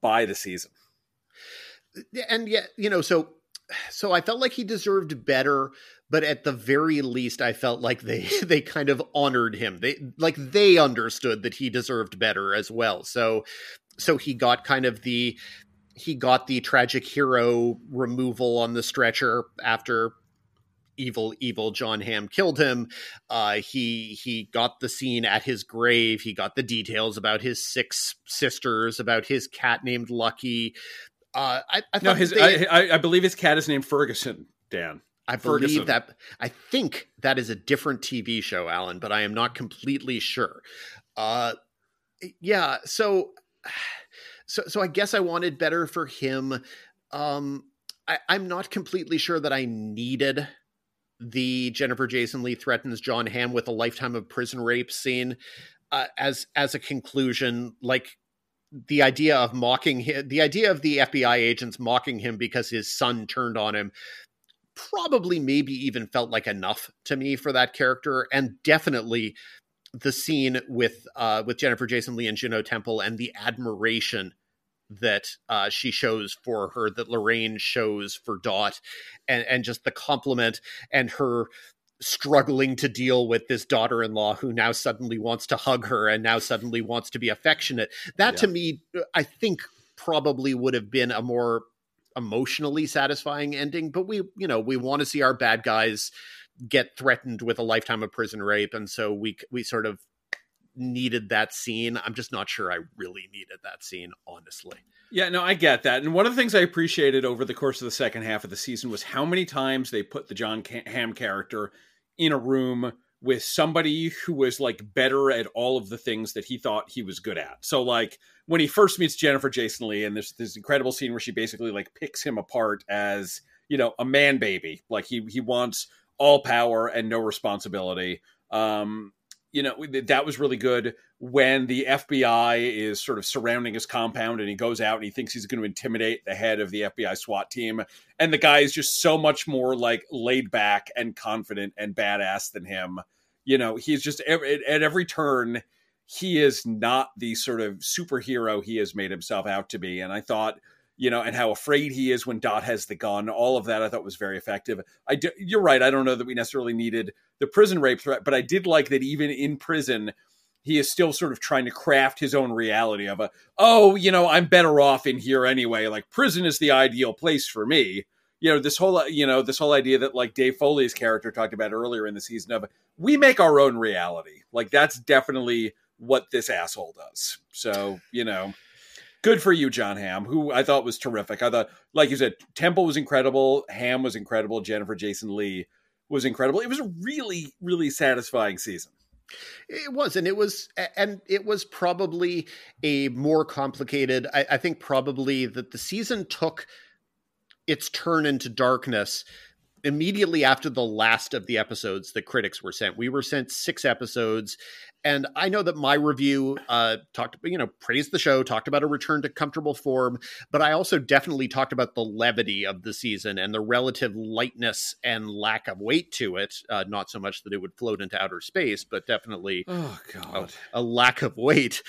E: by the season.
B: And yet, you know, so so I felt like he deserved better, but at the very least, I felt like they they kind of honored him. They like they understood that he deserved better as well. So so he got kind of the he got the tragic hero removal on the stretcher after evil evil Jon Hamm killed him. Uh, he he got the scene at his grave. He got the details about his six sisters, about his cat named Lucky. Uh, I, I
E: no, his they, I, I, believe his cat is named Ferguson. Dan.
B: I Ferguson. believe that. I think that is a different TV show, Alan, but I am not completely sure. Uh, yeah. So, so, so I guess I wanted better for him. Um, I, I'm not completely sure that I needed the Jennifer Jason Lee threatens Jon Hamm with a lifetime of prison rape scene uh, as as a conclusion like the idea of mocking him the idea of the FBI agents mocking him because his son turned on him probably maybe even felt like enough to me for that character. And definitely the scene with uh with Jennifer Jason Lee and Juno Temple and the admiration that uh, she shows for her, that Lorraine shows for Dot, and and just the compliment and her struggling to deal with this daughter-in-law who now suddenly wants to hug her and now suddenly wants to be affectionate. That yeah. to me, I think probably would have been a more emotionally satisfying ending. But we, you know, we want to see our bad guys get threatened with a lifetime of prison rape, and so we we sort of needed that scene. I'm just not sure I really needed that scene, honestly.
E: Yeah, no, I get that. And one of the things I appreciated over the course of the second half of the season was how many times they put the Jon Hamm character in a room with somebody who was like better at all of the things that he thought he was good at. So like when he first meets Jennifer Jason Lee and there's this incredible scene where she basically like picks him apart as, you know, a man baby. Like he he wants all power and no responsibility. Um you know that was really good when the FBI is sort of surrounding his compound and he goes out and he thinks he's going to intimidate the head of the FBI SWAT team. And the guy is just so much more like laid back and confident and badass than him. You know he's just at every turn he is not the sort of superhero he has made himself out to be. And i thought you know, and how afraid he is when Dot has the gun. All of that I thought was very effective. I do, you're right. I don't know that we necessarily needed the prison rape threat, but I did like that even in prison, he is still sort of trying to craft his own reality of a, oh, you know, I'm better off in here anyway. Like prison is the ideal place for me. You know, this whole, you know, this whole idea that like Dave Foley's character talked about earlier in the season of we make our own reality. Like that's definitely what this asshole does. So, you know, good for you, Jon Hamm, who I thought was terrific. I thought, like you said, Temple was incredible, Hamm was incredible, Jennifer Jason Lee was incredible. It was a really, really satisfying season.
B: It was, and it was, and it was probably a more complicated. I, I think probably that the season took its turn into darkness immediately after the last of the episodes the critics were sent. We were sent six episodes, and I know that my review uh, talked, you know, praised the show, talked about a return to comfortable form, but I also definitely talked about the levity of the season and the relative lightness and lack of weight to it. Uh, not so much that it would float into outer space, but definitely
E: oh god,
B: a, a lack of weight.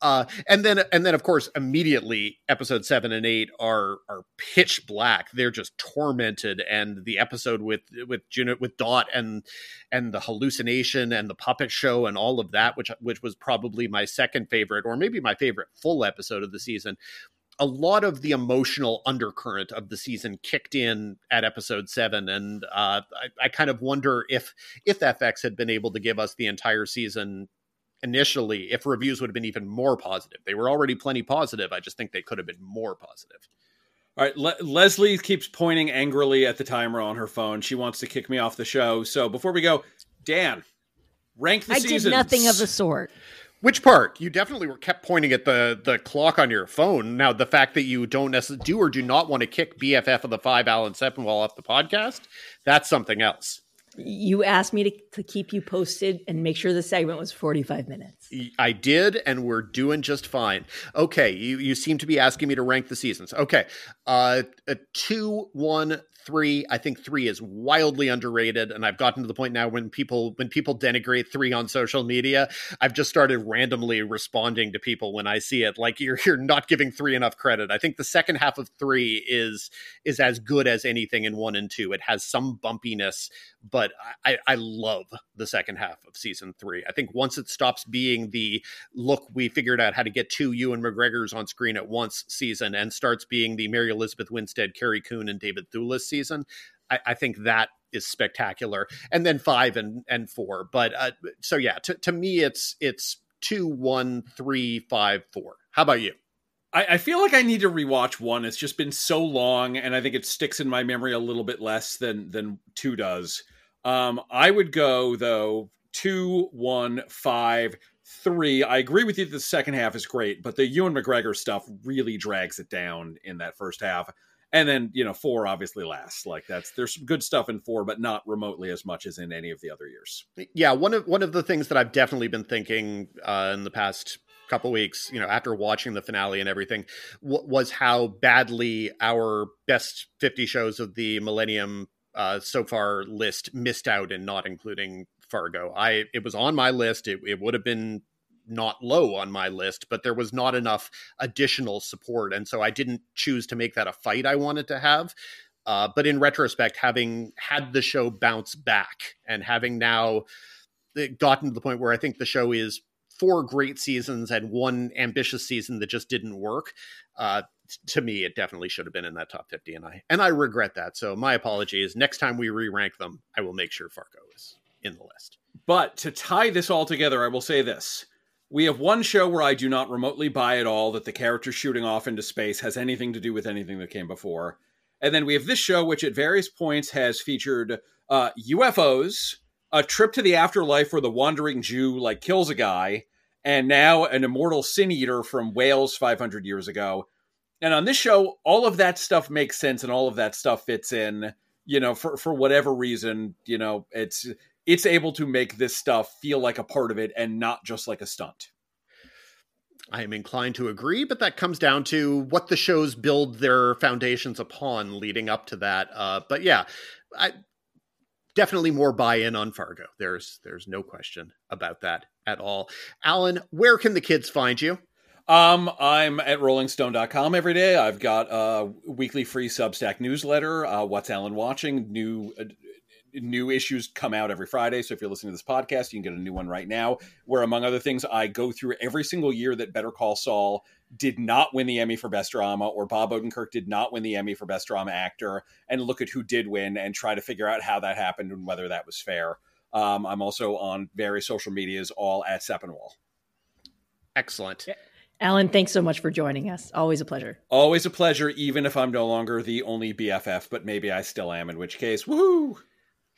B: Uh, and then, and then, of course, immediately, episode seven and eight are are pitch black. They're just tormented, and the episode with with Juno, with Dot and and the hallucination and the puppet show and all of that, which which was probably my second favorite, or maybe my favorite full episode of the season. A lot of the emotional undercurrent of the season kicked in at episode seven, and uh, I, I kind of wonder if if FX had been able to give us the entire season initially, if reviews would have been even more positive. They were already plenty positive. I just think they could have been more positive.
E: All right, Le- Leslie keeps pointing angrily at the timer on her phone. She wants to kick me off the show. So before we go, Dan, rank the
A: I
E: seasons.
A: did nothing of the sort.
B: Which part? You definitely were kept pointing at the the clock on your phone. Now, the fact that you don't necessarily do or do not want to kick BFF of the five, Alan Sepinwall, off the podcast, that's something else.
A: You asked me to, to keep you posted and make sure the segment was 45 minutes.
B: I did, and we're doing just fine. Okay, you, you seem to be asking me to rank the seasons. Okay, uh, a two, one, three i think three is wildly underrated and i've gotten to the point now when people when people denigrate three on social media i've just started randomly responding to people when i see it. Like you're you're not giving three enough credit. I think the second half of three is is as good as anything in one and two. It has some bumpiness but i i love the second half of season three. I think once it stops being the look we figured out how to get two ewan mcgregors on screen at once season and starts being the mary elizabeth winstead carrie coon and david thewlis season. I, I think that is spectacular. And then five and and four. But uh, so yeah, to, to me, it's it's two, one, three, five, four. How about you?
E: I, feel like I need to rewatch one. It's just been so long, and I think it sticks in my memory a little bit less than than two does. Um, I would go though two, one, five, three. I agree with you that the second half is great, but the Ewan McGregor stuff really drags it down in that first half and then you know four obviously lasts. Like that's there's some good stuff in four but not remotely as much as in any of the other years.
B: Yeah one of one of the things that i've definitely been thinking uh, in the past couple weeks you know after watching the finale and everything w- was how badly our best 50 shows of the millennium uh, so far list missed out in not including fargo. I it was on my list. It, it would have been not low on my list, but there was not enough additional support. And so I didn't choose to make that a fight I wanted to have. Uh, but in retrospect, having had the show bounce back and having now gotten to the point where I think the show is four great seasons and one ambitious season that just didn't work, uh, to me, it definitely should have been in that top 50. And I, and I regret that. So my apologies. Next time we re rank them, I will make sure Fargo is in the list.
E: But to tie this all together, I will say this we have one show where I do not remotely buy at all that the character shooting off into space has anything to do with anything that came before. And then we have this show, which at various points has featured uh, UFOs, a trip to the afterlife where the wandering Jew like kills a guy, and now an immortal sin eater from Wales 500 years ago. And on this show, all of that stuff makes sense, and all of that stuff fits in. You know, for for whatever reason, you know, it's it's able to make this stuff feel like a part of it and not just like a stunt.
B: I am inclined to agree, but that comes down to what the shows build their foundations upon leading up to that. Uh, but yeah, I definitely more buy-in on Fargo. There's there's no question about that at all. Alan, where can the kids find you?
E: Um, I'm at rollingstone.com every day. I've got a weekly free Substack newsletter. Uh, What's Alan watching? New uh, new issues come out every Friday. So if you're listening to this podcast, you can get a new one right now. Where, among other things, I go through every single year that Better Call Saul did not win the Emmy for Best Drama, or Bob Odenkirk did not win the Emmy for Best Drama Actor, and look at who did win and try to figure out how that happened and whether that was fair. Um, I'm also on various social medias, all at Sepinwall.
B: Excellent.
A: Alan, thanks so much for joining us. Always a pleasure.
E: Always a pleasure, even if I'm no longer the only BFF, but maybe I still am, in which case, woohoo!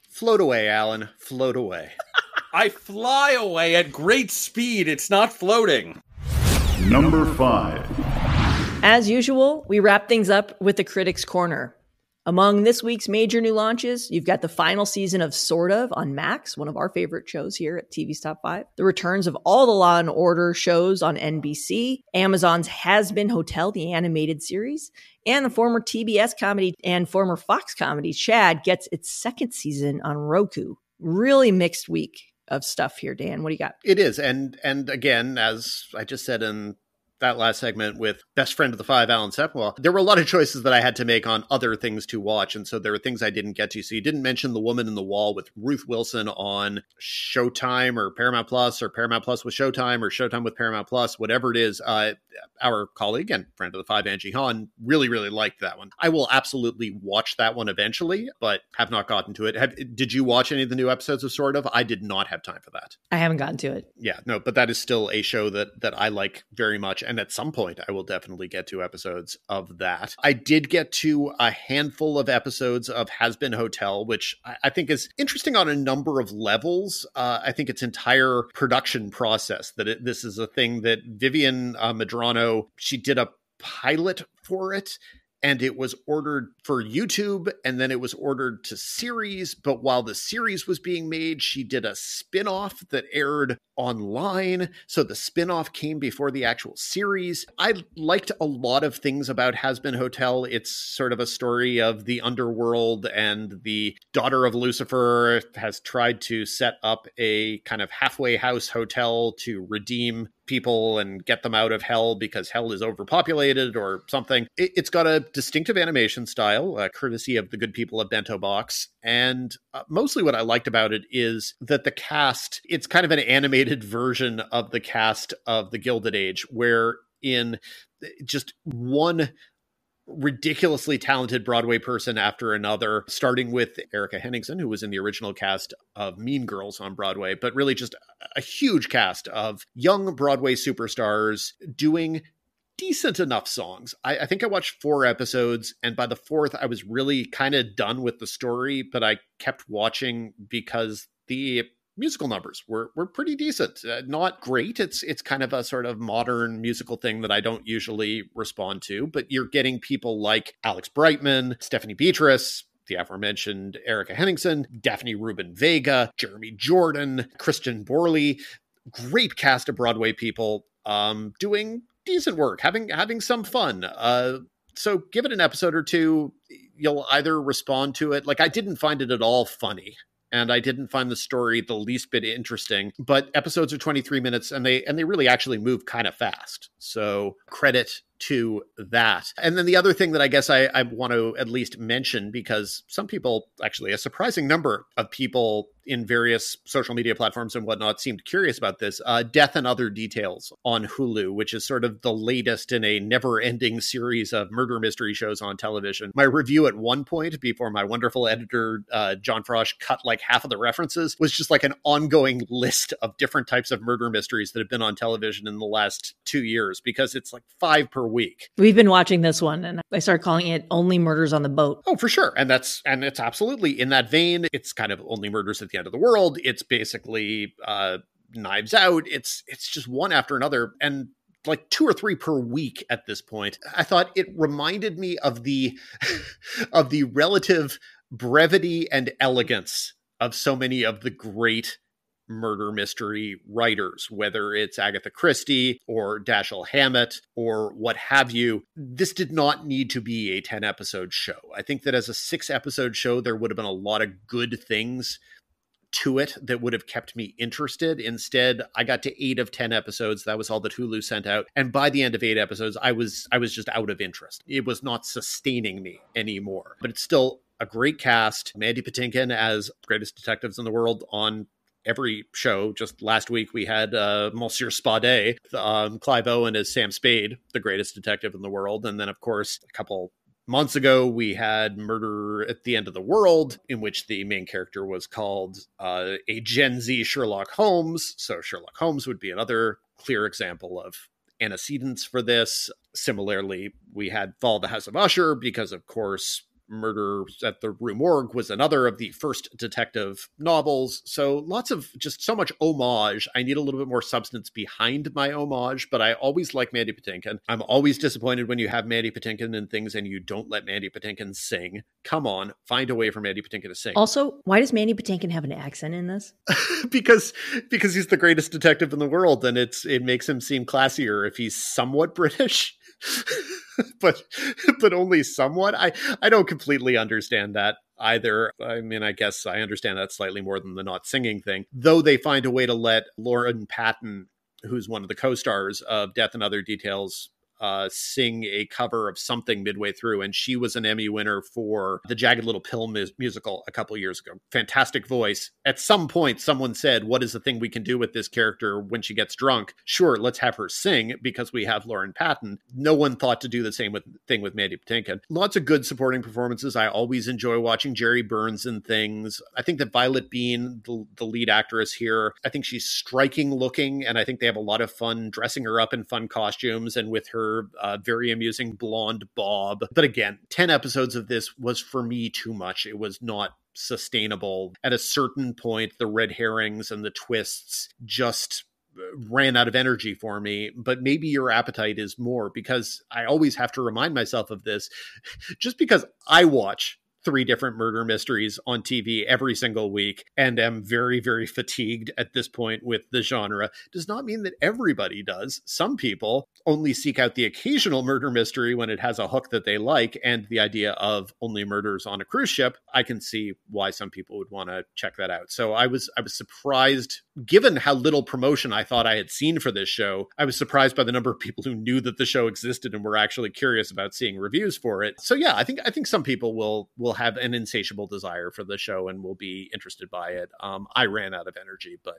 B: Float away, Alan. Float away.
E: I fly away at great speed. It's not floating.
D: Number five.
A: As usual, we wrap things up with the Critics Corner. Among this week's major new launches, you've got the final season of Sort of on Max, one of our favorite shows here at TV's Top 5. The returns of all the Law and Order shows on NBC, Amazon's Hazbin Hotel, the animated series, and the former TBS comedy and former Fox comedy Chad gets its second season on Roku. Really mixed week of stuff here, Dan. What do you got?
B: It is, and and again, as I just said in that last segment with best friend of the five, Alan Sepinwall, there were a lot of choices that I had to make on other things to watch. And so there were things I didn't get to. So you didn't mention The Woman in the Wall with Ruth Wilson on Showtime or Paramount Plus or Paramount Plus with Showtime or Showtime with Paramount Plus, whatever it is. Uh, our colleague and friend of the five, Angie Han, really, really liked that one. I will absolutely watch that one eventually, but have not gotten to it. Have, did you watch any of the new episodes of Sort of? I did not have time for that.
A: I haven't gotten to it.
B: Yeah, no, but that is still a show that that I like very much and at some point I will definitely get to episodes of that. I did get to a handful of episodes of Hazbin Hotel, which I, I think is interesting on a number of levels. Uh, I think its entire production process that it, this is a thing that Vivienne uh, Medrano she did a pilot for it and it was ordered for YouTube and then it was ordered to series. But while the series was being made, she did a spin off that aired online. So the spin off came before the actual series. I liked a lot of things about Hazbin Hotel. It's sort of a story of the underworld, and the daughter of Lucifer has tried to set up a kind of halfway house hotel to redeem people and get them out of hell because hell is overpopulated or something. It, has got a distinctive animation style, uh, courtesy of the good people of Bento Box. And uh, mostly what I liked about it is that the cast, it's kind of an animated version of the cast of The Gilded Age, where in eh, just one ridiculously talented Broadway person after another, starting with Erika Henningsen, who was in the original cast of Mean Girls on Broadway, but really just a huge cast of young Broadway superstars doing decent enough songs. I, I think I watched four episodes, and by the fourth, I was really kind of done with the story, but I kept watching because the musical numbers were were pretty decent. Uh, not great. It's it's kind of a sort of modern musical thing that I don't usually respond to, but you're getting people like Alex Brightman, Stephanie Beatrice, the aforementioned Erika Henningsen, Daphne Rubin Vega, Jeremy Jordan, Christian Borle, great cast of Broadway people um, doing decent work, having having some fun. Uh, so give it an episode or two. You'll either respond to it. Like I didn't find it at all funny and I didn't find the story the least bit interesting. But episodes are 23 minutes and they and they really actually move kind of fast. So credit to that. And then the other thing that I guess I, I want to at least mention, because some people, actually, a surprising number of people in various social media platforms and whatnot seemed curious about this uh, Death and Other Details on Hulu, which is sort of the latest in a never ending series of murder mystery shows on television. My review at one point, before my wonderful editor, uh, Jon Frosch, cut like half of the references, was just like an ongoing list of different types of murder mysteries that have been on television in the last two years, because it's like five per per week.
A: We've been watching this one and I started calling it Only Murders on the Boat.
B: Oh, for sure. And that's and it's absolutely in that vein. It's kind of only murders at the end of the world. It's basically uh knives out. It's it's just one after another. And like two or three per week at this point. I thought it reminded me of the of the relative brevity and elegance of so many of the great murder mystery writers, whether it's Agatha Christie or Dashiell Hammett or what have you. This did not need to be a 10 episode show. I think that as a six episode show, there would have been a lot of good things to it that would have kept me interested. Instead, I got to 8 of 10 episodes. That was all that Hulu sent out. And by the end of 8 episodes, I was I was just out of interest. It was not sustaining me anymore. But it's still a great cast. Mandy Patinkin as greatest detectives in the world on every show. Just last week we had uh, Monsieur Spade, um, Clive Owen as Sam Spade, the greatest detective in the world, and then of course a couple months ago we had Murder at the End of the World, in which the main character was called uh, a Gen Z Sherlock Holmes. So Sherlock Holmes would be another clear example of antecedents for this. Similarly, we had Fall of the House of Usher because, of course, Murder at the Rue Morgue was another of the first detective novels. So lots of just so much homage. I need a little bit more substance behind my homage, but I always like Mandy Patinkin. I'm always disappointed when you have Mandy Patinkin in things and you don't let Mandy Patinkin sing. Come on, find a way for Mandy Patinkin to sing.
A: Also, why does Mandy Patinkin have an accent in this?
B: because because he's the greatest detective in the world and it's it makes him seem classier if he's somewhat British. but but only somewhat. I I don't completely understand that either. I mean, I guess I understand that slightly more than the not singing thing. Though they find a way to let Lauren Patten who's one of the co-stars of Death and Other Details, uh, sing a cover of something midway through, and she was an Emmy winner for the Jagged Little Pill mu- musical a couple years ago. Fantastic voice. At some point, someone said, "What is the thing we can do with this character when she gets drunk?" Sure, let's have her sing because we have Lauren Patten. No one thought to do the same with thing with Mandy Patinkin. Lots of good supporting performances. I always enjoy watching Jerry Burns and things. I think that Violett Beane, the, the lead actress here, I think she's striking looking, and I think they have a lot of fun dressing her up in fun costumes and with her uh, very amusing blonde bob. But again, 10 episodes of this was for me too much. It was not sustainable. At a certain point, the red herrings and the twists just uh, ran out of energy for me but maybe your appetite is more because i always have to remind myself of this just because i watch three different murder mysteries on TV every single week and am very, very fatigued at this point with the genre does not mean that everybody does. Some people only seek out the occasional murder mystery when it has a hook that they like and the idea of only murders on a cruise ship. I can see why some people would want to check that out. So I was I was surprised given how little promotion I thought I had seen for this show. I was surprised by the number of people who knew that the show existed and were actually curious about seeing reviews for it. So yeah, I think I think some people will will have an insatiable desire for the show and will be interested by it. Um, I ran out of energy, but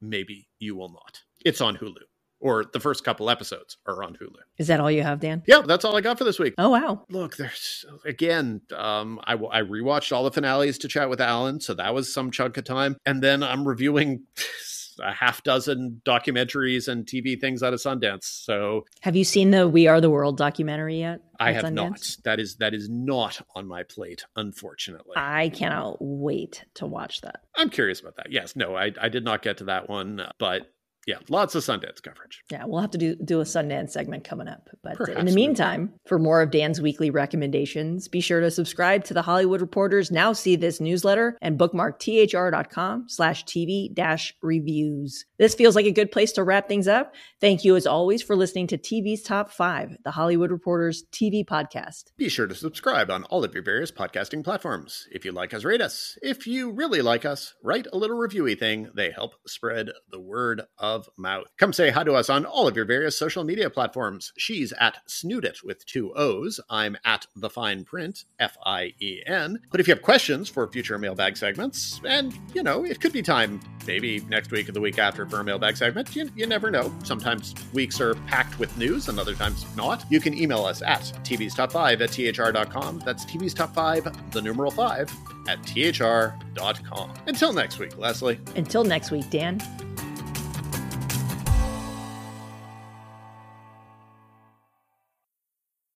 B: maybe you will not. It's on Hulu, or the first couple episodes are on Hulu.
A: Is that all you have, Dan?
B: Yeah, that's all I got for this week.
A: Oh wow!
B: Look, there's again. Um, I I rewatched all the finales to chat with Alan, so that was some chunk of time, and then I'm reviewing. A half dozen documentaries and TV things out of Sundance. So,
A: have you seen the "We Are the World" documentary yet?
B: I have Sundance? not. That is that is not on my plate, unfortunately.
A: I cannot wait to watch that.
B: I'm curious about that. Yes, no, I I did not get to that one, but yeah, lots of Sundance coverage.
A: Yeah, we'll have to do do a Sundance segment coming up. But Perhaps in the meantime, for more of Dan's weekly recommendations, be sure to subscribe to the Hollywood Reporters Now See This newsletter and bookmark thr.com slash TV dash reviews. This feels like a good place to wrap things up. Thank you as always for listening to TV's Top 5, the Hollywood Reporters TV podcast.
B: Be sure to subscribe on all of your various podcasting platforms. If you like us, rate us. If you really like us, write a little reviewy thing. They help spread the word of of mouth. Come say hi to us on all of your various social media platforms. She's at Snoodit with two O's. I'm at The Fien Print, F I E N. But if you have questions for future mailbag segments, and, you know, it could be time, maybe next week or the week after for a mailbag segment, you, you never know. Sometimes weeks are packed with news and other times not. You can email us at TV's Top 5 at THR.com. That's TV's Top 5, the numeral 5, at THR.com. Until next week, Lesley.
A: Until next week, Dan.